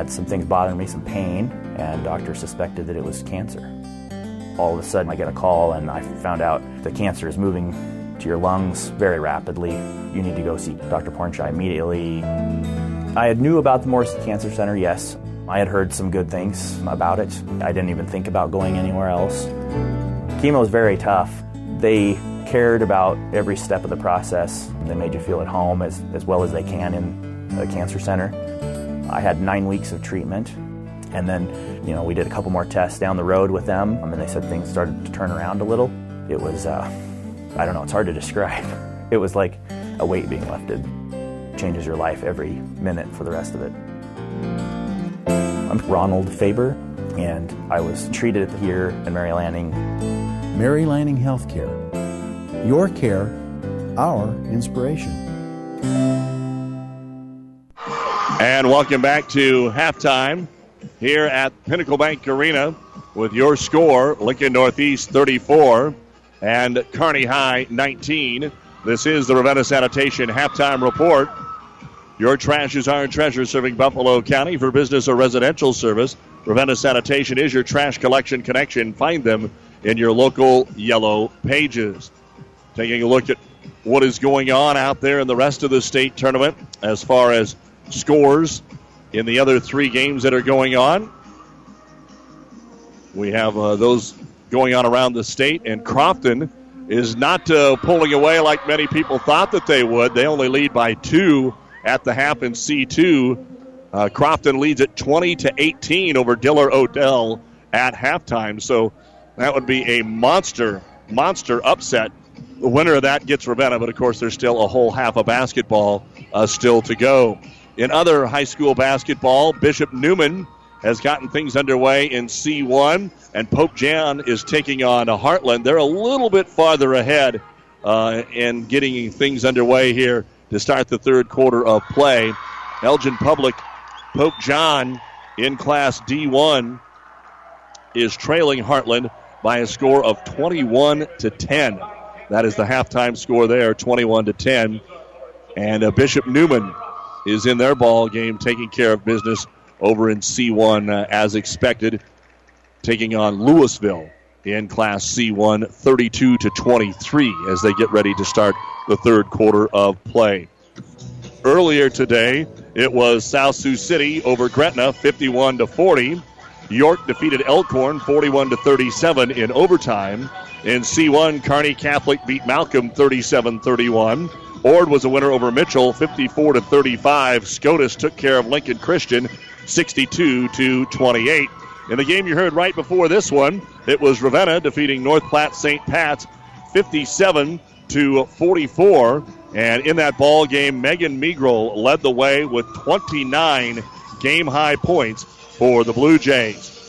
Had some things bothering me, some pain, and doctor suspected that it was cancer. All of a sudden, I get a call, and I found out the cancer is moving to your lungs very rapidly. You need to go see Dr. Pornchai immediately. I had knew about the Morris Cancer Center, yes. I had heard some good things about it. I didn't even think about going anywhere else. Chemo is very tough. They cared about every step of the process. They made you feel at home as, as well as they can in a cancer center. I had nine weeks of treatment, and then, you know, we did a couple more tests down the road with them, and they said things started to turn around a little. It was, uh, I don't know, it's hard to describe. It was like a weight being lifted. Changes your life every minute for the rest of it. I'm Ronald Faber, and I was treated here in Mary Lanning. Mary Lanning Healthcare. Your care, our inspiration. And welcome back to halftime here at Pinnacle Bank Arena with your score Lincoln Northeast 34 and Kearney High 19. This is the Ravenna Sanitation halftime report. Your trash is our treasure serving Buffalo County for business or residential service. Ravenna Sanitation is your trash collection connection. Find them in your local yellow pages. Taking a look at what is going on out there in the rest of the state tournament as far as scores in the other three games that are going on. We have uh, those going on around the state, and Crofton is not uh, pulling away like many people thought that they would. They only lead by two at the half in C2. Uh, Crofton leads at 20 to 18 over Diller Odell at halftime. So that would be a monster, monster upset. The winner of that gets Ravenna, but of course, there's still a whole half of basketball uh, still to go. In other high school basketball, Bishop Neumann has gotten things underway in C1, and Pope John is taking on Heartland. They're a little bit farther ahead uh, in getting things underway here to start the third quarter of play. Elgin Public, Pope John in Class D1 is trailing Heartland by a score of 21 to 10. That is the halftime score there, 21 to 10. And uh, Bishop Neumann is in their ball game, taking care of business over in C1 uh, as expected, taking on Louisville in Class C1, 32 to 23 as they get ready to start the third quarter of play. Earlier today, it was South Sioux City over Gretna, 51 to 40. York defeated Elkhorn 41 to 37 in overtime. In C1, Kearney Catholic beat Malcolm 37 31. Ord was a winner over Mitchell 54 to 35. Scotus took care of Lincoln Christian 62 to 28. In the game you heard right before this one, it was Ravenna defeating North Platte St. Pat's 57 to 44. And in that ball game, Megan Megrel led the way with 29 game high points for the Blue Jays.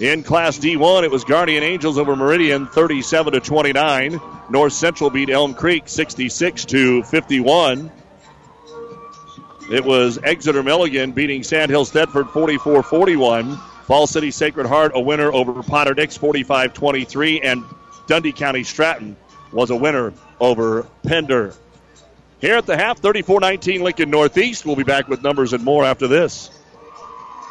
In Class D1, it was Guardian Angels over Meridian 37 to 29. North Central beat Elm Creek 66 to 51. It was Exeter Milligan beating Sandhills Thedford 44 41. Falls City Sacred Heart a winner over Potter Dix 45 23. And Dundy County Stratton was a winner over Pender. Here at the half, 34 19 Lincoln Northeast. We'll be back with numbers and more after this.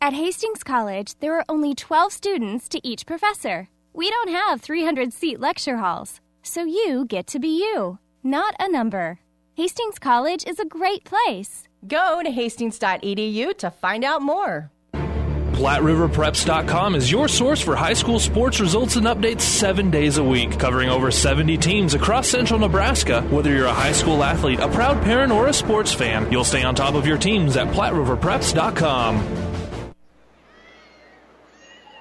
At Hastings College, there are only 12 students to each professor. We don't have 300 seat lecture halls, so you get to be you, not a number. Hastings College is a great place. Go to hastings.edu to find out more. PlatteRiverPreps.com is your source for high school sports results and updates seven days a week, covering over 70 teams across central Nebraska. Whether you're a high school athlete, a proud parent, or a sports fan, you'll stay on top of your teams at PlatteRiverPreps.com.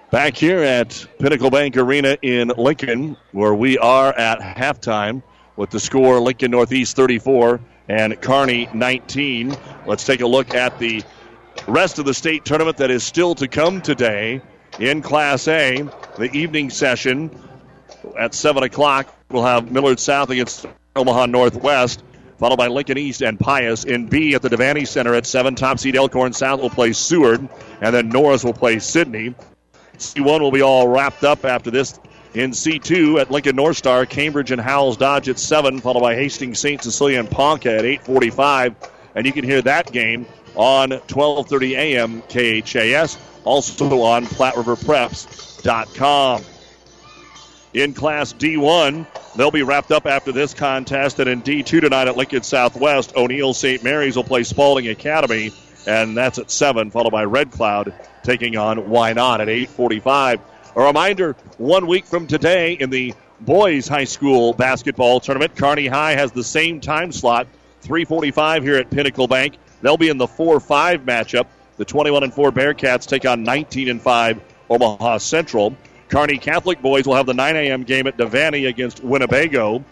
Back here at Pinnacle Bank Arena in Lincoln, where we are at halftime with the score Lincoln Northeast 34 and Kearney 19. Let's take a look at the rest of the state tournament that is still to come today in Class A. The evening session at 7 o'clock, we'll have Millard South against Omaha Northwest, followed by Lincoln East and Pius. In B at the Devaney Center at 7, top seed Elkhorn South will play Seward, and then Norris will play Sidney. C1 will be all wrapped up after this. In C2 at Lincoln North Star, Cambridge and Howells Dodge at 7, followed by Hastings, St. Cecilia, and Ponca at 845. And you can hear that game on 1230 a.m. KHAS, also on PlatteRiverPreps.com. In Class D1, they'll be wrapped up after this contest. And in D2 tonight at Lincoln Southwest, O'Neill St. Mary's will play Spalding Academy, and that's at 7, followed by Red Cloud taking on Wynot at 845. A reminder, one week from today in the boys high school basketball tournament, Kearney High has the same time slot, 345 here at Pinnacle Bank. They'll be in the 4-5 matchup. The 21 and 4 Bearcats take on 19 and 5 Omaha Central. Kearney Catholic boys will have the 9 a.m. game at Devaney against Winnebago.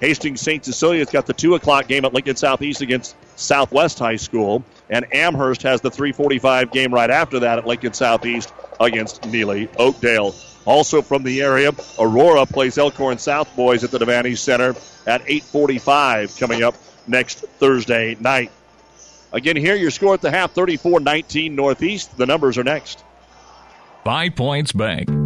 Hastings St. Cecilia's got the 2 o'clock game at Lincoln Southeast against Southwest High School. And Amherst has the 345 game right after that at Lincoln Southeast against Neligh Oakdale. Also from the area, Aurora plays Elkhorn South boys at the Devaney Center at 845 coming up next Thursday night. Again, here your score at the half 34 19 Northeast. The numbers are next. Five Points Bank.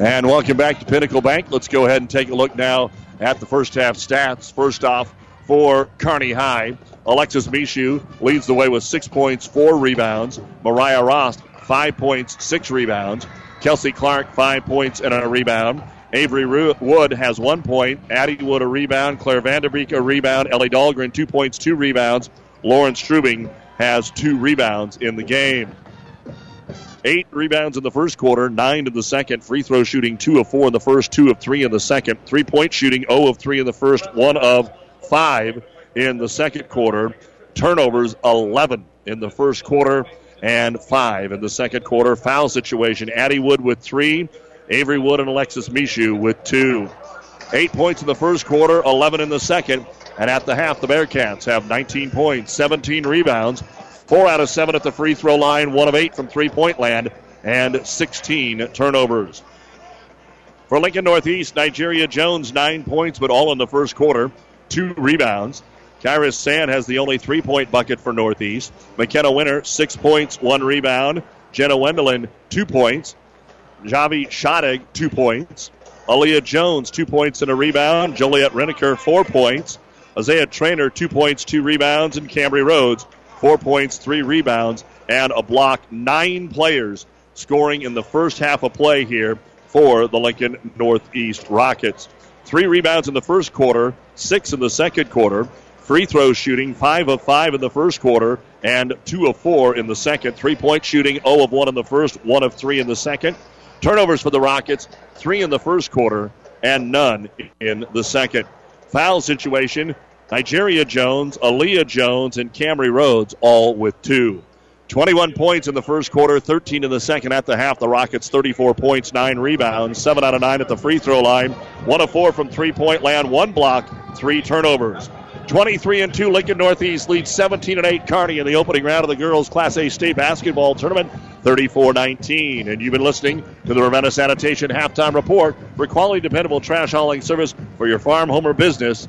And welcome back to Pinnacle Bank. Let's go ahead and take a look now at the first half stats. First off, for Kearney High, Alexis Mishu leads the way with six points, four rebounds. Mariah Rost, five points, six rebounds. Kelsey Clark, five points and a rebound. Avery Wood has one point. Addie Wood, a rebound. Claire Vanderbeek, a rebound. Ellie Dahlgren, two points, two rebounds. Lauren Strubing has two rebounds in the game. Eight rebounds in the first quarter, nine in the second. Free throw shooting, two of four in the first, two of three in the second. Three point shooting, 0 of three in the first, one of five in the second quarter. Turnovers, 11 in the first quarter and five in the second quarter. Foul situation, Addie Wood with three, Avery Wood and Alexis Mishu with two. Eight points in the first quarter, 11 in the second. And at the half, the Bearcats have 19 points, 17 rebounds, Four out of seven at the free throw line, one of eight from three point land, and 16 turnovers. For Lincoln Northeast, Nigeria Jones, nine points, but all in the first quarter, two rebounds. Kyrus Sand has the only three point bucket for Northeast. McKenna Minner, six points, one rebound. Jenna Wendelin, two points. Javi Shattuck, two points. Aaliyah Jones, two points and a rebound. Joliet Reneker, four points. Isaiah Trainer, two points, two rebounds. And Cambry Rhodes, four points, three rebounds, and a block. Nine players scoring in the first half of play here for the Lincoln Northeast Rockets. Three rebounds in the first quarter, six in the second quarter. Free throw shooting, five of five in the first quarter, and two of four in the second. Three point shooting, 0 of 1 in the first, 1 of 3 in the second. Turnovers for the Rockets, three in the first quarter, and none in the second. Foul situation, Nigeria Jones, Aaliyah Jones, and Cambry Rhodes all with two. 21 points in the first quarter, 13 in the second at the half. The Rockets 34 points, 9 rebounds, 7 out of 9 at the free throw line, 1 of 4 from three point land, 1 block, 3 turnovers. 23 and 2 Lincoln Northeast leads 17 and 8 Kearney in the opening round of the girls Class A state basketball tournament 34-19 and you've been listening to the Ravenna Sanitation halftime report for quality dependable trash hauling service for your farm home or business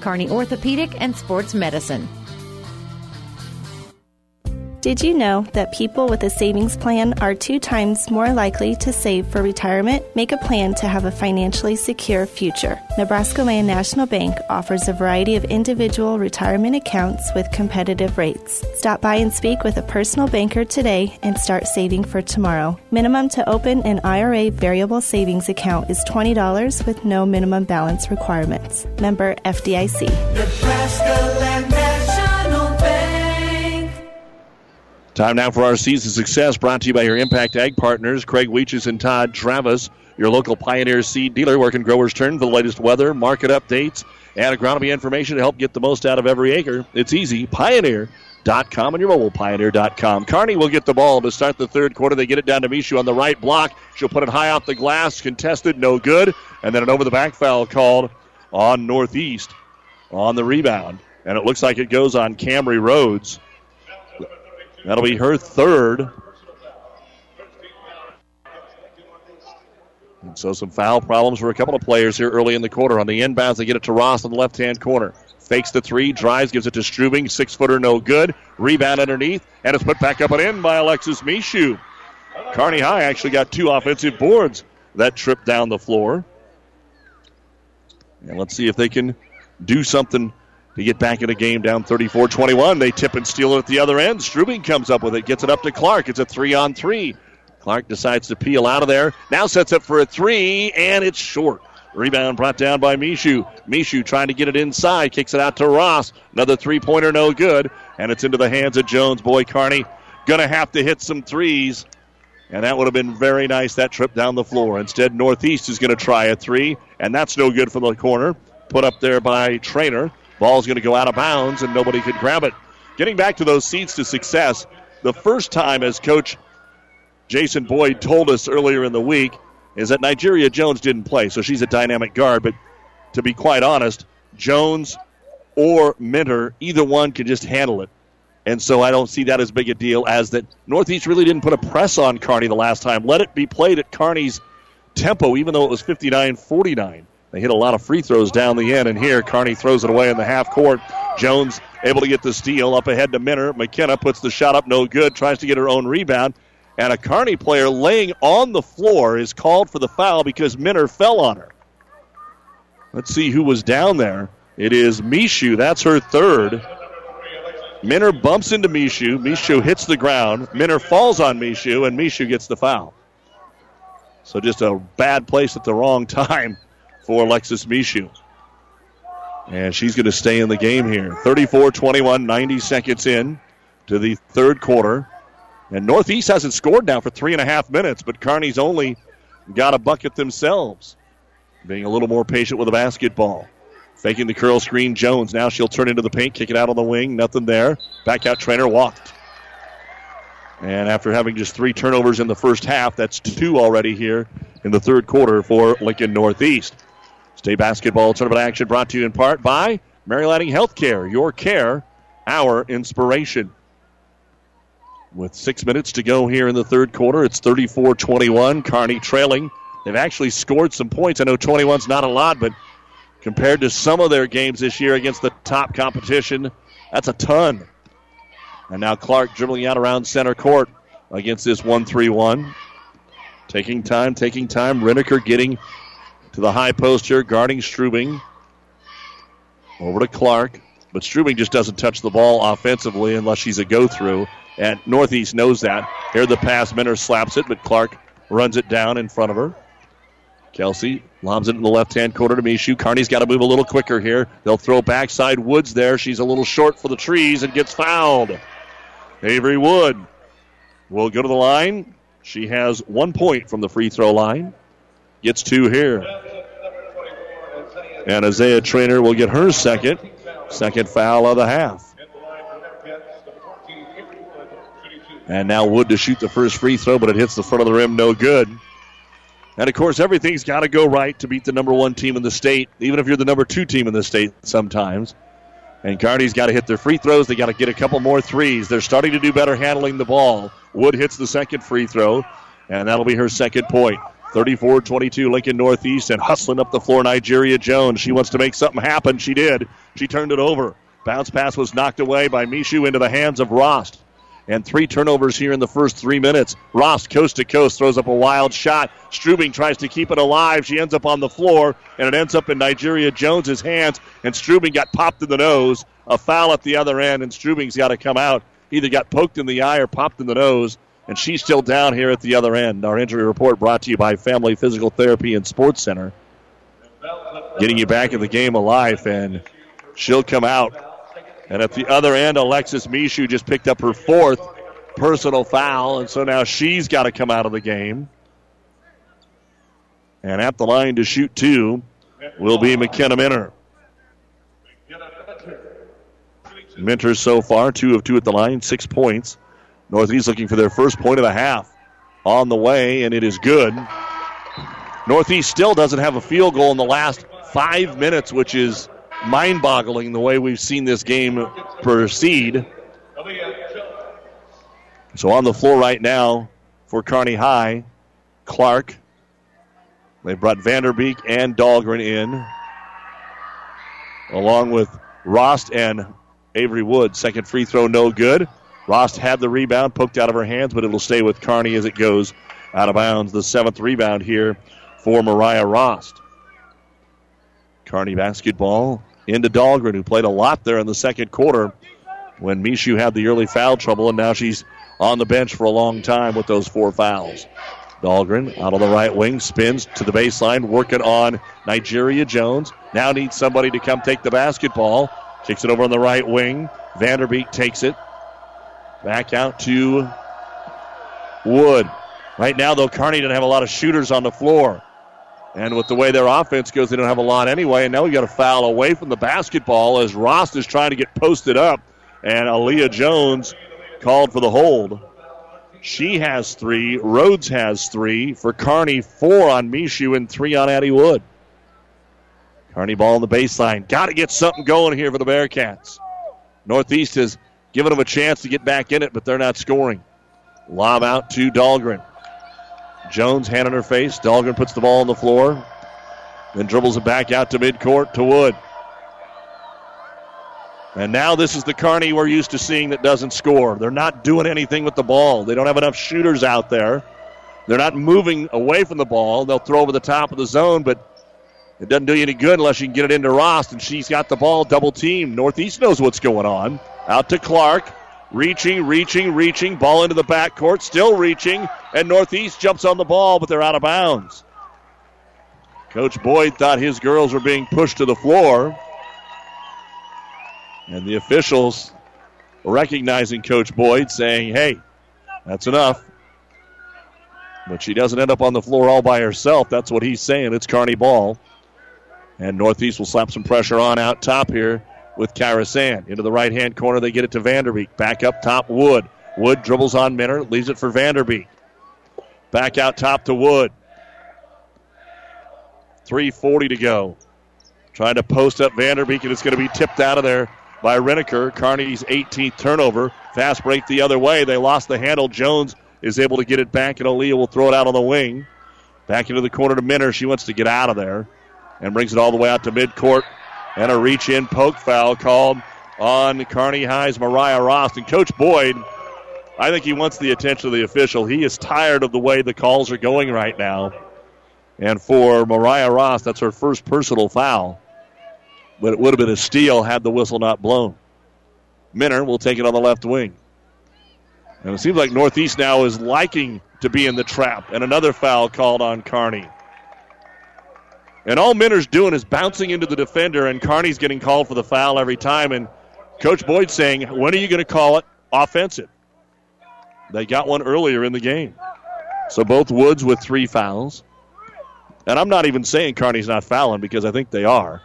Kearney Orthopedic and Sports Medicine. Did you know that people with a savings plan are two times more likely to save for retirement? Make a plan to have a financially secure future. Nebraska Land National Bank offers a variety of individual retirement accounts with competitive rates. Stop by and speak with a personal banker today and start saving for tomorrow. Minimum to open an IRA variable savings account is $20 with no minimum balance requirements. Member FDIC. Nebraska Land Time now for our season success brought to you by your Impact Ag partners, Craig Weeches and Todd Travis, your local Pioneer seed dealer, working growers turn for the latest weather, market updates, and agronomy information to help get the most out of every acre. It's easy. Pioneer.com and your mobile pioneer.com. Kearney will get the ball to start the third quarter. They get it down to Mishu on the right block. She'll put it high off the glass, contested, no good. And then an over the back foul called on Northeast on the rebound. And it looks like it goes on Cambry Rhodes. That'll be her third. And so some foul problems for a couple of players here early in the quarter. On the inbounds, they get it to Rost in the left hand corner. Fakes the three, drives, gives it to Strubing. Six footer, no good. Rebound underneath, and it's put back up and in by Alexis Mishu. Kearney High actually got two offensive boards that trip down the floor. And let's see if they can do something to get back in the game down 34 21. They tip and steal it at the other end. Strubing comes up with it, gets it up to Clark. It's a three on three. Clark decides to peel out of there. Now sets up for a three, and it's short. Rebound brought down by Mishu. Mishu trying to get it inside, kicks it out to Rost. Another three pointer, no good. And it's into the hands of Jones. Boy, Kearney going to have to hit some threes. And that would have been very nice, that trip down the floor. Instead, Northeast is going to try a three, and that's no good from the corner. Put up there by Trainer. Ball's going to go out of bounds, and nobody could grab it. Getting back to those seeds to success, the first time, as Coach Jason Boyd told us earlier in the week, is that Nigeria Jones didn't play, so she's a dynamic guard. But to be quite honest, Jones or Minner, either one can just handle it. And so I don't see that as big a deal as that Northeast really didn't put a press on Kearney the last time. Let it be played at Kearney's tempo, even though it was 59 49. They hit a lot of free throws down the end, and here Kearney throws it away in the half court. Jones able to get the steal up ahead to Minner. McKenna puts the shot up, no good, tries to get her own rebound. And a Kearney player laying on the floor is called for the foul because Minner fell on her. Let's see who was down there. It is Mishu. That's her third. Minner bumps into Mishu. Mishu hits the ground. Minner falls on Mishu, and Mishu gets the foul. So just a bad place at the wrong time for Alexis Mishu. And she's going to stay in the game here. 34 21, 90 seconds in to the third quarter. And Northeast hasn't scored now for three and a half minutes, but Kearney's only got a bucket themselves. Being a little more patient with the basketball. Faking the curl screen, Jones. Now she'll turn into the paint, kick it out on the wing. Nothing there. Back out trainer walked. And after having just three turnovers in the first half, that's two already here in the third quarter for Lincoln Northeast. State basketball tournament action brought to you in part by Mary Lanning Healthcare. Your care, our inspiration. With six minutes to go here in the third quarter, it's 34 21. Kearney trailing. They've actually scored some points. I know 21's not a lot, but compared to some of their games this year against the top competition, that's a ton. And now Clark dribbling out around center court against this 1 3 1. Taking time, taking time. Reniker getting to the high post here, guarding Strubing. Over to Clark. But Strubing just doesn't touch the ball offensively unless she's a go through. And Northeast knows that. Here the pass, Minner slaps it, but Clark runs it down in front of her. Kelsey lobs it in the left hand corner to Mishu. Kearney's got to move a little quicker here. They'll throw backside Woods there. She's a little short for the trees and gets fouled. Avery Wood will go to the line. She has one point from the free throw line. Gets two here. And Isaiah Trainer will get her second. Second foul of the half. And now Wood to shoot the first free throw, but it hits the front of the rim, no good. And of course, everything's got to go right to beat the number one team in the state, even if you're the number two team in the state sometimes. And Kearney's got to hit their free throws. They got to get a couple more threes. They're starting to do better handling the ball. Wood hits the second free throw, and that'll be her second point. 34 22, Lincoln Northeast, and hustling up the floor, Nigeria Jones. She wants to make something happen. She did. She turned it over. Bounce pass was knocked away by Mishu into the hands of Rost and three turnovers here in the first three minutes. Rost, coast to coast, throws up a wild shot. Strubing tries to keep it alive. She ends up on the floor, and it ends up in Nigeria Jones's hands, and Strubing got popped in the nose. A foul at the other end, and Strubing's got to come out. Either got poked in the eye or popped in the nose, and she's still down here at the other end. Our injury report brought to you by Family Physical Therapy and Sports Center. Getting you back in the game of life, and she'll come out and at the other end, Alexis Mishu just picked up her fourth personal foul, and so now she's got to come out of the game. And at the line to shoot two will be McKenna Minner. Minner so far, two of two at the line, six points. Northeast looking for their first point of the half on the way, and it is good. Northeast still doesn't have a field goal in the last five minutes, which is mind boggling the way we've seen this game proceed. So on the floor right now for Kearney High, Clark. They brought Vanderbeek and Dahlgren in, along with Rost and Avery Wood. Second free throw, no good. Rost had the rebound, poked out of her hands, but it'll stay with Kearney as it goes out of bounds. The seventh rebound here for Mariah Rost. Kearney basketball into Dahlgren, who played a lot there in the second quarter when Mishu had the early foul trouble, and now she's on the bench for a long time with those four fouls. Dahlgren out on the right wing, spins to the baseline, working on Nigeria Jones. Now needs somebody to come take the basketball. Kicks it over on the right wing. Vanderbeek takes it. Back out to Wood. Right now, though, Kearney didn't have a lot of shooters on the floor. And with the way their offense goes, they don't have a lot anyway. And now we got a foul away from the basketball as Rost is trying to get posted up. And Aaliyah Jones called for the hold. She has three. Rhodes has three. For Kearney, four on Mishu and three on Addie Wood. Kearney ball on the baseline. Got to get something going here for the Bearcats. Northeast has given them a chance to get back in it, but they're not scoring. Lob out to Dahlgren. Jones, hand on her face. Dahlgren puts the ball on the floor. Then dribbles it back out to midcourt to Wood. And now this is the Kearney we're used to seeing that doesn't score. They're not doing anything with the ball. They don't have enough shooters out there. They're not moving away from the ball. They'll throw over the top of the zone, but it doesn't do you any good unless you can get it into Rost, and she's got the ball double team. Northeast knows what's going on. Out to Clark. Reaching, reaching, reaching. Ball into the backcourt. Still reaching. And Northeast jumps on the ball, but they're out of bounds. Coach Boyd thought his girls were being pushed to the floor. And the officials recognizing Coach Boyd saying, hey, that's enough. But she doesn't end up on the floor all by herself. That's what he's saying. It's Kearney ball. And Northeast will slap some pressure on out top here with Kira Sand. Into the right hand corner, they get it to Vanderbeek. Back up top, Wood. Wood dribbles on Minner, leaves it for Vanderbeek. Back out top to Wood. 3.40 to go. Trying to post up Vanderbeek, and it's going to be tipped out of there by Reneker. Kearney's 18th turnover. Fast break the other way. They lost the handle. Jones is able to get it back, and Aaliyah will throw it out on the wing. Back into the corner to Minner. She wants to get out of there and brings it all the way out to midcourt. And a reach in poke foul called on Kearney High's Mariah Rost. And Coach Boyd, I think he wants the attention of the official. He is tired of the way the calls are going right now. And for Mariah Rost, that's her first personal foul. But it would have been a steal had the whistle not blown. Minner will take it on the left wing. And it seems like Northeast now is liking to be in the trap. And another foul called on Kearney. And all Minner's doing is bouncing into the defender, and Kearney's getting called for the foul every time. And Coach Boyd saying, when are you going to call it offensive? They got one earlier in the game. So both Woods with three fouls. And I'm not even saying Kearney's not fouling because I think they are.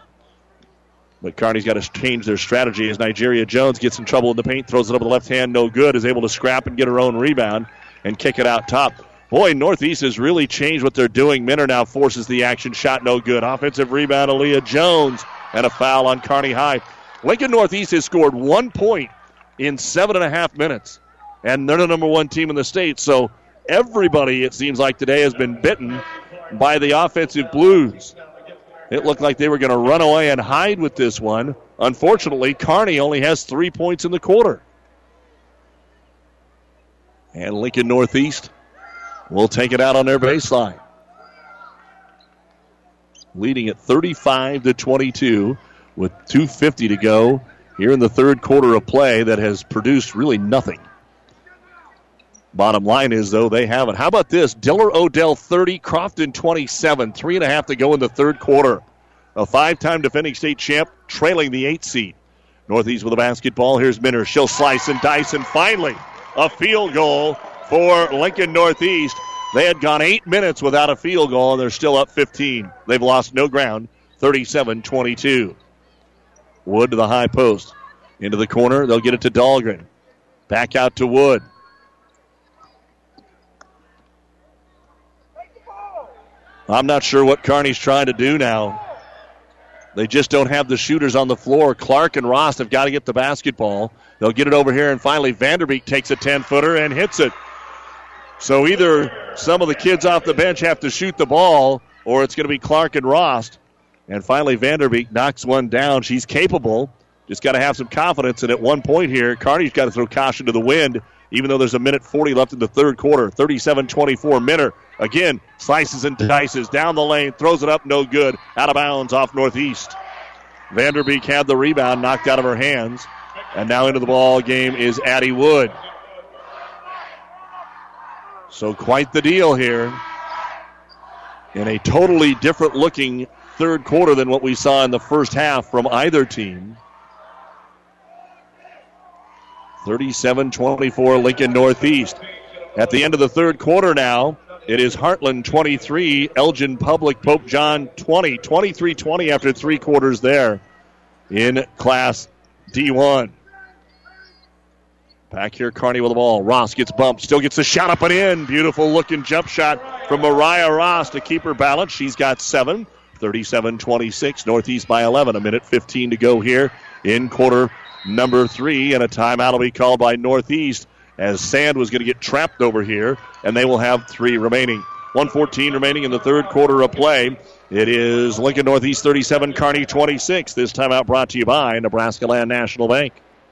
But Kearney's got to change their strategy as Nigeria Jones gets in trouble in the paint, throws it up with the left hand, no good, is able to scrap and get her own rebound and kick it out top. Boy, Northeast has really changed what they're doing. Minner now forces the action, shot no good. Offensive rebound, Aaliyah Jones, and a foul on Kearney High. Lincoln Northeast has scored one point in seven and a half minutes, and they're the number one team in the state. So everybody, it seems like today, has been bitten by the offensive blues. It looked like they were going to run away and hide with this one. Unfortunately, Kearney only has three points in the quarter. And Lincoln Northeast will take it out on their baseline. Leading at 35 to 22 with 250 to go here in the third quarter of play that has produced really nothing. Bottom line is, though, they have it. How about this? Diller Odell 30, Crofton 27. Three and a half to go in the third quarter. A five time defending state champ trailing the eight seed. Northeast with a basketball. Here's Minner. She'll slice and dice, and finally, a field goal for Lincoln Northeast. They had gone eight minutes without a field goal, and they're still up 15. They've lost no ground, 37 22. Wood to the high post. Into the corner. They'll get it to Dahlgren. Back out to Wood. I'm not sure what Kearney's trying to do now. They just don't have the shooters on the floor. Clark and Rost have got to get the basketball. They'll get it over here, and finally Vanderbeek takes a 10 footer and hits it. So either some of the kids off the bench have to shoot the ball, or it's going to be Clark and Rost. And finally, Vanderbeek knocks one down. She's capable. Just got to have some confidence. And at one point here, Kearney's got to throw caution to the wind, even though there's a minute 40 left in the third quarter. 37 24 Minner. Again, slices and dices down the lane, throws it up, no good. Out of bounds off Northeast. Vanderbeek had the rebound knocked out of her hands. And now into the ball game is Addie Wood. So quite the deal here. In a totally different looking third quarter than what we saw in the first half from either team. 37 24 Lincoln Northeast. At the end of the third quarter now, it is Heartland 23, Elgin Public Pope John 20. 23 20 after three quarters there in Class D1. Back here, Kearney with the ball. Rost gets bumped, still gets a shot up and in. Beautiful looking jump shot from Mariah Rost to keep her balance. She's got seven. 37 26, Northeast by 11. A minute 15 to go here in quarter number three, and a timeout will be called by Northeast as Sand was going to get trapped over here, and they will have three remaining. 114 remaining in the third quarter of play. It is Lincoln Northeast 37, Kearney 26. This timeout brought to you by Nebraska Land National Bank.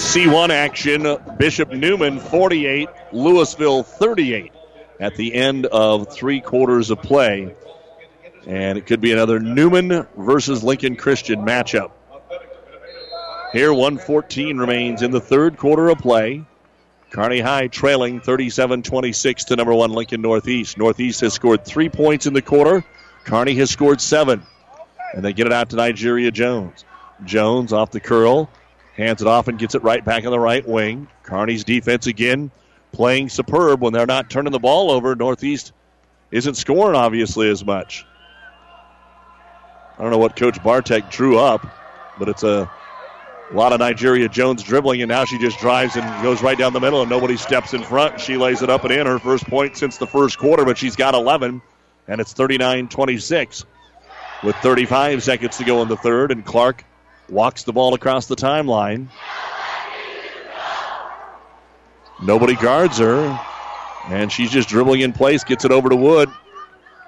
C1 action, Bishop Neumann 48, Louisville 38 at the end of three quarters of play. And it could be another Neumann versus Lincoln Christian matchup. Here, 114 remains in the third quarter of play. Kearney High trailing 37 26 to number one Lincoln Northeast. Northeast has scored three points in the quarter. Kearney has scored seven. And they get it out to Nigeria Jones. Jones off the curl, hands it off and gets it right back in the right wing. Kearney's defense again playing superb when they're not turning the ball over. Northeast isn't scoring obviously as much. I don't know what Coach Bartek drew up, but it's a, a lot of Nigeria Jones dribbling, and now she just drives and goes right down the middle, and nobody steps in front. She lays it up and in her first point since the first quarter, but she's got 11, and it's 39 26 with 35 seconds to go in the third, and Clark walks the ball across the timeline. Nobody guards her. And she's just dribbling in place, gets it over to Wood.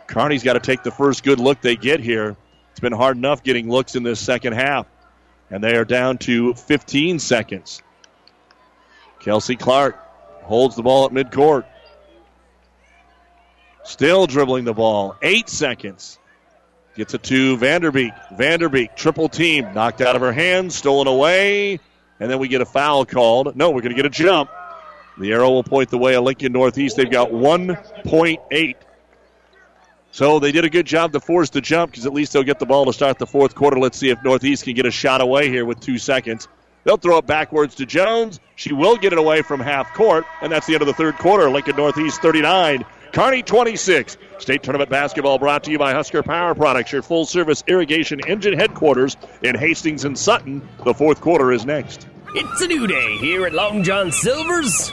Kearney's got to take the first good look they get here. It's been hard enough getting looks in this second half. And they are down to 15 seconds. Kelsey Clark holds the ball at midcourt. Still dribbling the ball. Eight seconds. Gets it to Vanderbeek. Vanderbeek, triple team, knocked out of her hands, stolen away, and then we get a foul called. No, we're going to get a jump. The arrow will point the way of Lincoln Northeast. They've got 1.8. So they did a good job to force the jump because at least they'll get the ball to start the fourth quarter. Let's see if Northeast can get a shot away here with two seconds. They'll throw it backwards to Jones. She will get it away from half court, and that's the end of the third quarter. Lincoln Northeast 39, Kearney 26. State Tournament basketball brought to you by Husker Power Products, your full service irrigation engine headquarters in Hastings and Sutton. The fourth quarter is next. It's a new day here at Long John Silver's.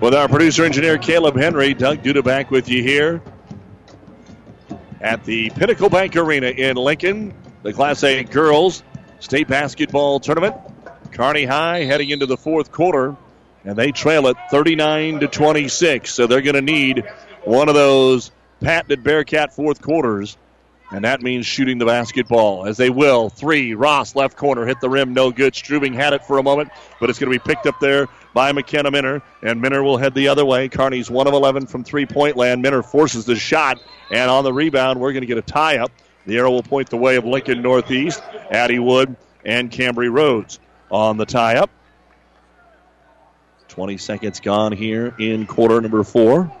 With our producer engineer Caleb Henry, Doug Duda back with you here at the Pinnacle Bank Arena in Lincoln, the Class A girls state basketball tournament. Kearney High heading into the fourth quarter, and they trail it 39 to 26. So they're going to need one of those patented Bearcat fourth quarters, and that means shooting the basketball as they will. Three, Rost left corner hit the rim, no good. Strubing had it for a moment, but it's going to be picked up there by McKenna Minner, and Minner will head the other way. Kearney's 1 of 11 from three point land. Minner forces the shot, and on the rebound, we're going to get a tie up. The arrow will point the way of Lincoln Northeast, Addie Wood, and Cambry Rhodes on the tie up. 20 seconds gone here in quarter number four.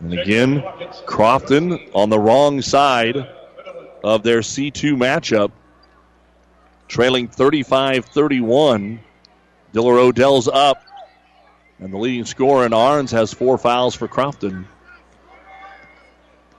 And again, Crofton on the wrong side of their C2 matchup trailing 35 31. Diller Odell's up. And the leading scorer in Arns has four fouls for Crofton.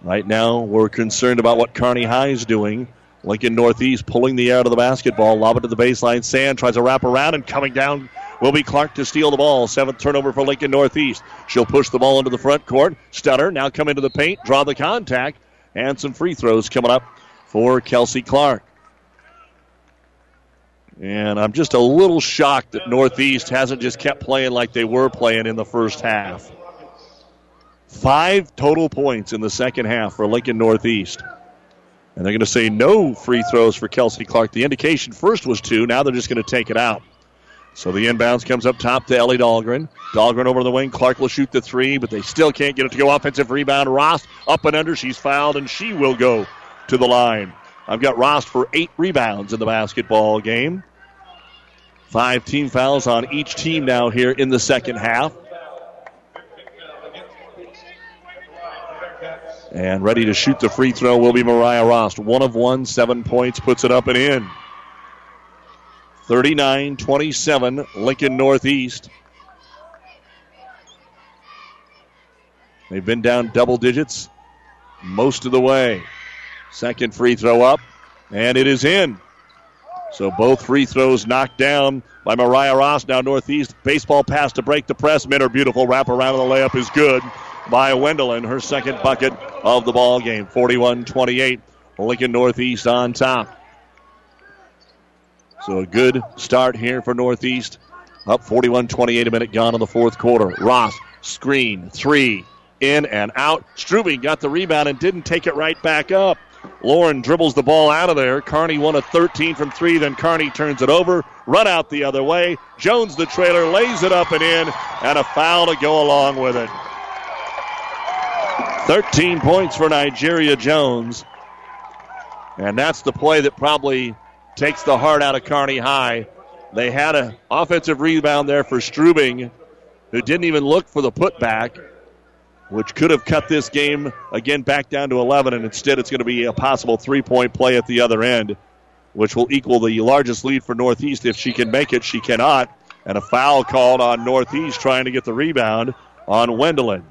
Right now, we're concerned about what Kearney High is doing. Lincoln Northeast pulling the air out of the basketball, lob it to the baseline. Sand tries to wrap around and coming down will be Clark to steal the ball. Seventh turnover for Lincoln Northeast. She'll push the ball into the front court. Stutter now come into the paint, draw the contact, and some free throws coming up for Kelsey Clark. And I'm just a little shocked that Northeast hasn't just kept playing like they were playing in the first half. Five total points in the second half for Lincoln Northeast. And they're going to say no free throws for Kelsey Clark. The indication first was two. Now they're just going to take it out. So the inbounds comes up top to Ellie Dahlgren. Dahlgren over the wing. Clark will shoot the three, but they still can't get it to go. Offensive rebound. Rost up and under. She's fouled, and she will go to the line. I've got Rost for eight rebounds in the basketball game. Five team fouls on each team now here in the second half. And ready to shoot the free throw will be Mariah Rost. One of one, seven points, puts it up and in. 39 27, Lincoln Northeast. They've been down double digits most of the way. Second free throw up, and it is in. So both free throws knocked down by Mariah Rost. Now Northeast baseball pass to break the press. Minner beautiful wrap around of the layup is good by Wendelin. Her second bucket of the ball game. 41-28. Lincoln Northeast on top. So a good start here for Northeast. Up 41-28. A minute gone in the fourth quarter. Rost screen three in and out. Strubing got the rebound and didn't take it right back up. Lauren dribbles the ball out of there. Kearney won a 13 from three. Then Kearney turns it over, run out the other way. Jones, the trailer, lays it up and in, and a foul to go along with it. 13 points for Nigeria Jones. And that's the play that probably takes the heart out of Kearney High. They had an offensive rebound there for Strubing, who didn't even look for the putback which could have cut this game again back down to 11, and instead it's going to be a possible three point play at the other end, which will equal the largest lead for Northeast. If she can make it, she cannot. And a foul called on Northeast trying to get the rebound on Wendelin.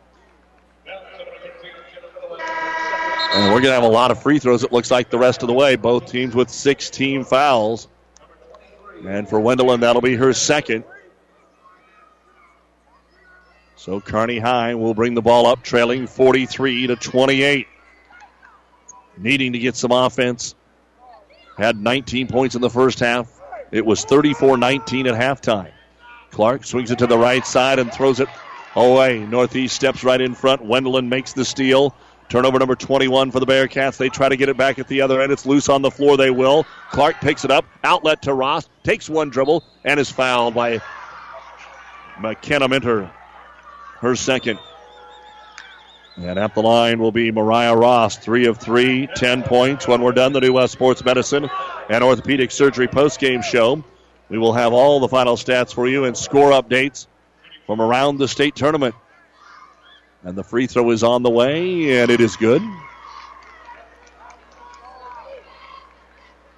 And we're going to have a lot of free throws, it looks like, the rest of the way. Both teams with six team fouls. And for Wendelin, that'll be her second. So Kearney High will bring the ball up, trailing 43 to 28. Needing to get some offense. Had 19 points in the first half. It was 34 19 at halftime. Clark swings it to the right side and throws it away. Northeast steps right in front. Wendelin makes the steal. Turnover number 21 for the Bearcats. They try to get it back at the other end. It's loose on the floor. They will. Clark picks it up. Outlet to Rost. Takes one dribble and is fouled by McKenna Minner her second. And at the line will be Mariah Rost, three of three, 10 points. When we're done, the New West Sports Medicine and Orthopedic Surgery postgame show. We will have all the final stats for you and score updates from around the state tournament. And the free throw is on the way, and it is good.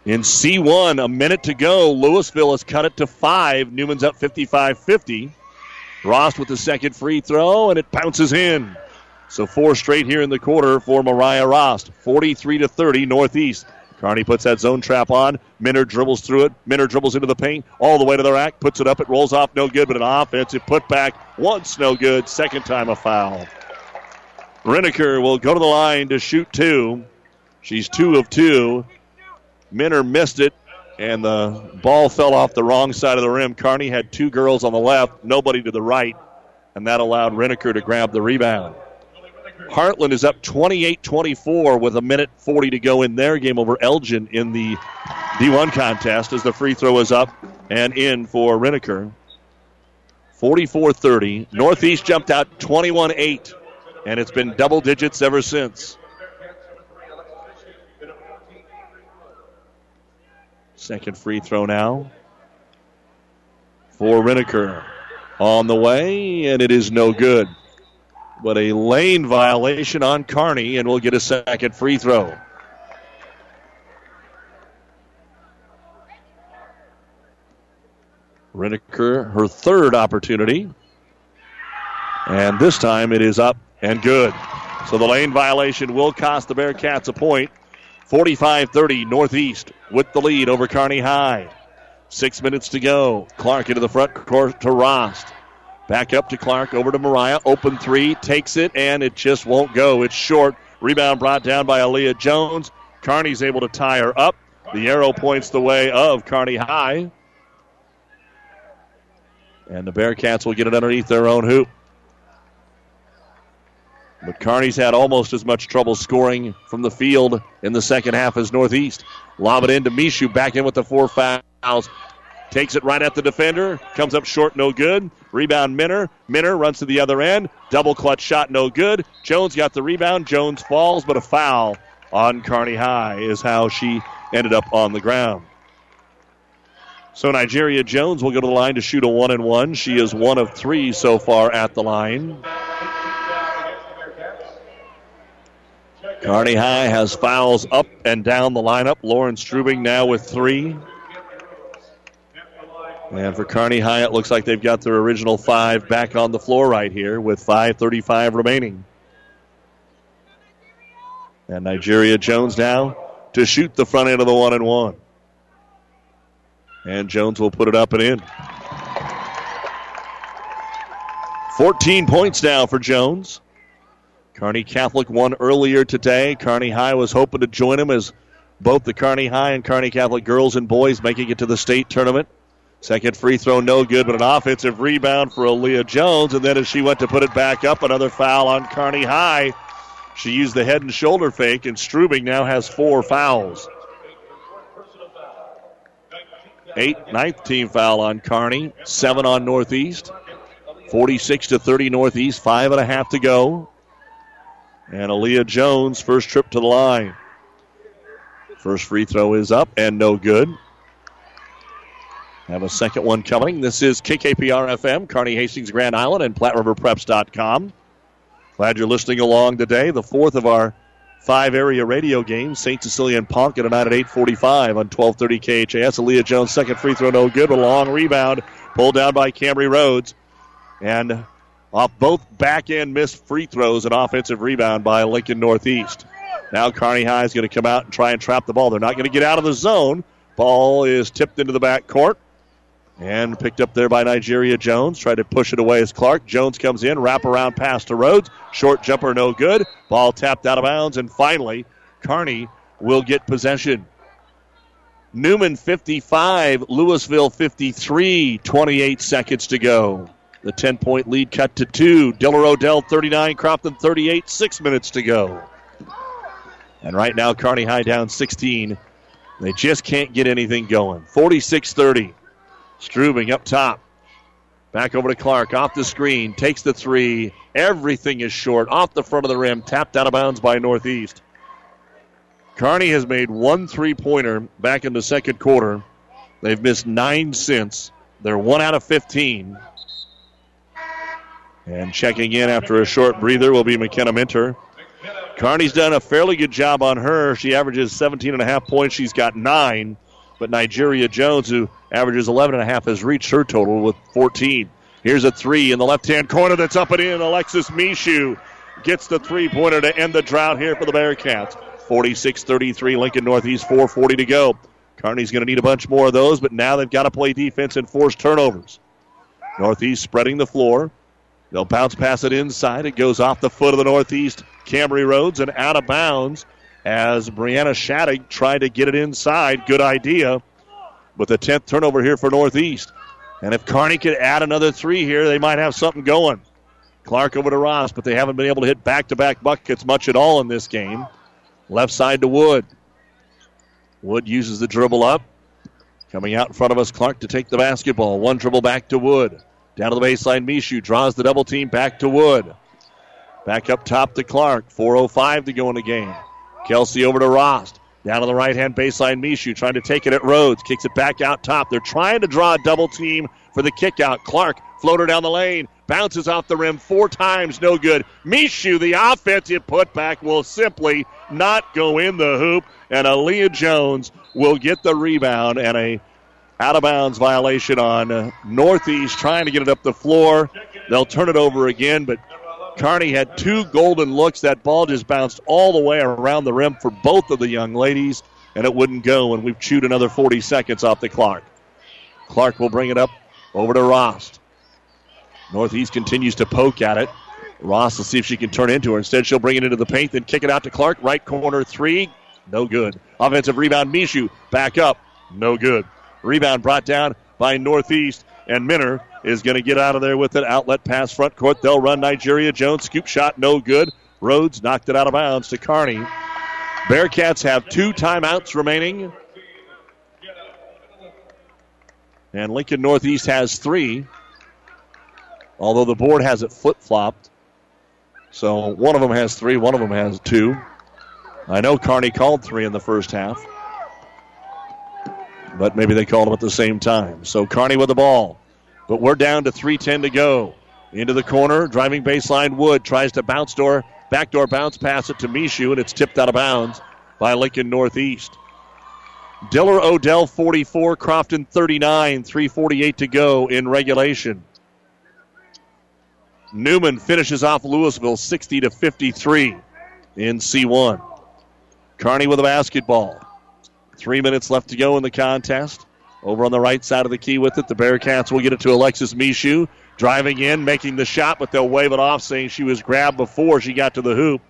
In C1, a minute to go. Louisville has cut it to five. Neumann's up 55 50. Rost with the second free throw, and it bounces in. So four straight here in the quarter for Mariah Rost. 43 to 30 Northeast. Kearney puts that zone trap on. Minner dribbles through it. Minner dribbles into the paint all the way to the rack. Puts it up. It rolls off. No good, but an offensive putback. Once no good. Second time a foul. Reniker will go to the line to shoot two. She's two of two. Minner missed it and the ball fell off the wrong side of the rim. Kearney had two girls on the left, nobody to the right, and that allowed Reniker to grab the rebound. Heartland is up 28 24 with a minute 40 to go in their game over Elgin in the D1 contest as the free throw is up and in for Reniker. 44 30. Northeast jumped out 21 8, and it's been double digits ever since. Second free throw now for Reniker. On the way, and it is no good. But a lane violation on Kearney, and we'll get a second free throw. Reniker, her third opportunity. And this time it is up and good. So the lane violation will cost the Bearcats a point. 45 30 Northeast with the lead over Kearney High. Six minutes to go. Clark into the front court to Rost. Back up to Clark, over to Mariah. Open three, takes it, and it just won't go. It's short. Rebound brought down by Aaliyah Jones. Kearney's able to tie her up. The arrow points the way of Kearney High. And the Bearcats will get it underneath their own hoop. But Kearney's had almost as much trouble scoring from the field in the second half as Northeast. Lob it into Mishu, back in with the four fouls. Takes it right at the defender. Comes up short, no good. Rebound Minner. Minner runs to the other end. Double clutch shot, no good. Jones got the rebound. Jones falls, but a foul on Kearney High is how she ended up on the ground. So Nigeria Jones will go to the line to shoot a one and one. She is one of three so far at the line. Kearney High has fouls up and down the lineup. Lauren Strubing now with three. And for Kearney High, it looks like they've got their original five back on the floor right here with 5.35 remaining. And Nigeria Jones now to shoot the front end of the one and one. And Jones will put it up and in. 14 points now for Jones. Kearney Catholic won earlier today. Kearney High was hoping to join them as both the Kearney High and Kearney Catholic girls and boys making it to the state tournament. Second free throw, no good, but an offensive rebound for Aaliyah Jones. And then as she went to put it back up, another foul on Kearney High. She used the head and shoulder fake, and Strubing now has four fouls. Eight, ninth team foul on Kearney, seven on Northeast. 46 to 30 Northeast, five and a half to go. And Aaliyah Jones, first trip to the line. First free throw is up and no good. Have a second one coming. This is KKPR FM, Kearney Hastings Grand Island, and PlatteRiverPreps.com. Glad you're listening along today. The fourth of our five area radio games. St. Cecilia and Ponca tonight at 845 on 1230 KHAS. Aaliyah Jones, second free throw, no good, a long rebound pulled down by Cambry Rhodes. And off both back end missed free throws, an offensive rebound by Lincoln Northeast. Now Kearney High is going to come out and try and trap the ball. They're not going to get out of the zone. Ball is tipped into the back court and picked up there by Nigeria Jones. Tried to push it away as Clark. Jones comes in, wrap around pass to Rhodes. Short jumper, no good. Ball tapped out of bounds, and finally, Kearney will get possession. Neumann 55, Louisville 53, 28 seconds to go. The 10 point lead cut to two. Diller Odell 39, Crofton 38, six minutes to go. And right now, Kearney High down 16. They just can't get anything going. 46 30. Strubing up top. Back over to Clark. Off the screen. Takes the three. Everything is short. Off the front of the rim. Tapped out of bounds by Northeast. Kearney has made one three pointer back in the second quarter. They've missed nine since. They're one out of 15. And checking in after a short breather will be McKenna Minner. Kearney's done a fairly good job on her. She averages 17 and a half points. She's got nine. But Nigeria Jones, who averages 11 and a half, has reached her total with 14. Here's a three in the left-hand corner that's up and in. Alexis Mishu gets the three-pointer to end the drought here for the Bearcats. 46-33, Lincoln Northeast, 4.40 to go. Kearney's going to need a bunch more of those, but now they've got to play defense and force turnovers. Northeast spreading the floor. They'll bounce pass it inside. It goes off the foot of the Northeast Cambry Rhodes and out of bounds as Brianna Shattuck tried to get it inside. Good idea. With the 10th turnover here for Northeast. And if Kearney could add another three here, they might have something going. Clark over to Rost, but they haven't been able to hit back to back buckets much at all in this game. Left side to Wood. Wood uses the dribble up. Coming out in front of us, Clark to take the basketball. One dribble back to Wood. Down to the baseline, Mishu draws the double team back to Wood. Back up top to Clark. 4.05 to go in the game. Kelsey over to Rost. Down to the right hand baseline, Mishu trying to take it at Rhodes. Kicks it back out top. They're trying to draw a double team for the kick out. Clark, floater down the lane. Bounces off the rim four times, no good. Mishu, the offensive putback, will simply not go in the hoop. And Aaliyah Jones will get the rebound and a out of bounds violation on Northeast trying to get it up the floor. They'll turn it over again, but Kearney had two golden looks. That ball just bounced all the way around the rim for both of the young ladies, and it wouldn't go, and we've chewed another 40 seconds off the clock. Clark will bring it up over to Rost. Northeast continues to poke at it. Rost will see if she can turn into her. Instead, she'll bring it into the paint, then kick it out to Clark. Right corner three. No good. Offensive rebound, Mishu. Back up. No good. Rebound brought down by Northeast, and Minner is going to get out of there with it. Outlet pass front court. They'll run Nigeria Jones. Scoop shot, no good. Rhodes knocked it out of bounds to Kearney. Bearcats have two timeouts remaining. And Lincoln Northeast has three. Although the board has it flip flopped. So one of them has three, one of them has two. I know Kearney called three in the first half. But maybe they called them at the same time. So Kearney with the ball. But we're down to 3.10 to go. Into the corner, driving baseline. Wood tries to bounce door, backdoor bounce pass it to Mishu, and it's tipped out of bounds by Lincoln Northeast. Diller Odell 44, Crofton 39, 348 to go in regulation. Neumann finishes off Louisville 60 to 53 in C1. Kearney with a basketball. Three minutes left to go in the contest. Over on the right side of the key with it, the Bearcats will get it to Alexis Mishu. Driving in, making the shot, but they'll wave it off, saying she was grabbed before she got to the hoop.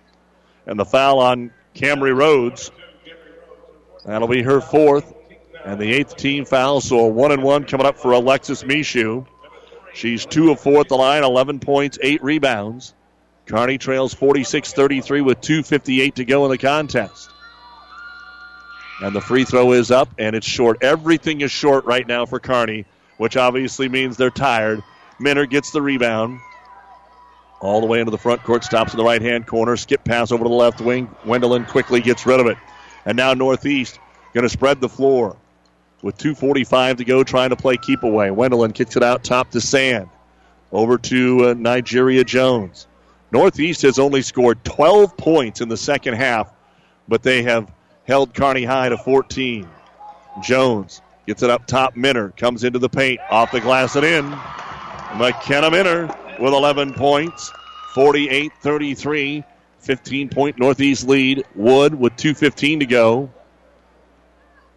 And the foul on Cambry Rhodes. That'll be her fourth and the eighth team foul. So a one and one coming up for Alexis Mishu. She's two of four at the line, 11 points, eight rebounds. Kearney trails 46 33 with 2.58 to go in the contest. And the free throw is up and it's short. Everything is short right now for Kearney, which obviously means they're tired. Minner gets the rebound. All the way into the front court, stops in the right hand corner, skip pass over to the left wing. Wendelin quickly gets rid of it. And now Northeast going to spread the floor with 2.45 to go, trying to play keep away. Wendelin kicks it out top to Sand. Over to uh, Nigeria Jones. Northeast has only scored 12 points in the second half, but they have held Kearney High to 14. Jones gets it up top. Minner comes into the paint, off the glass and in. McKenna Minner with 11 points, 48 33. 15 point Northeast lead. Wood with 2.15 to go.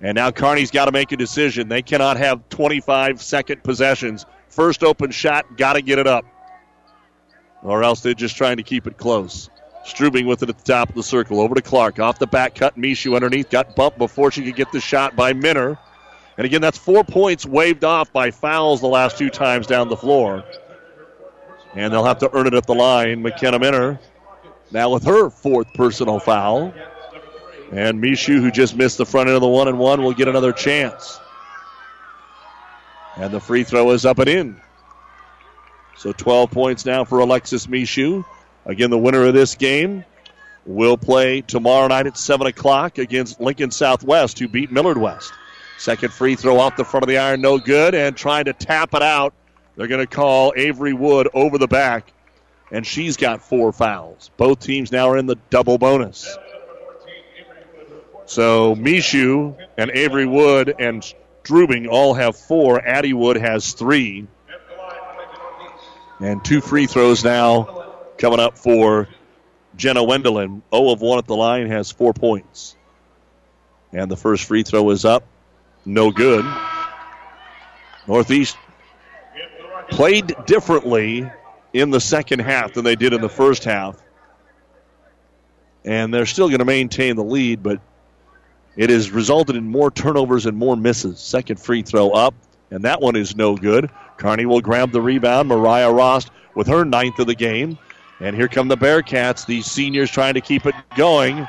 And now Kearney's got to make a decision. They cannot have 25 second possessions. First open shot, got to get it up. Or else they're just trying to keep it close. Strubing with it at the top of the circle. Over to Clark. Off the back cut. Mishu underneath. Got bumped before she could get the shot by Minner. And again, that's four points waved off by fouls the last two times down the floor. And they'll have to earn it at the line. McKenna Minner now with her fourth personal foul. And Mishu, who just missed the front end of the one and one, will get another chance. And the free throw is up and in. So 12 points now for Alexis Mishu. Again, the winner of this game will play tomorrow night at 7 o'clock against Lincoln Southwest, who beat Millard West. Second free throw off the front of the iron, no good, and trying to tap it out. They're going to call Avery Wood over the back, and she's got four fouls. Both teams now are in the double bonus. So Mishu and Avery Wood and Strubing all have four. Addie Wood has three. And two free throws now coming up for Jenna Wendelin. 0 of 1 at the line has four points. And the first free throw is up. No good. Northeast played differently in the second half than they did in the first half. And they're still going to maintain the lead, but it has resulted in more turnovers and more misses. Second free throw up, and that one is no good. Kearney will grab the rebound. Mariah Rost with her ninth of the game. And here come the Bearcats, these seniors trying to keep it going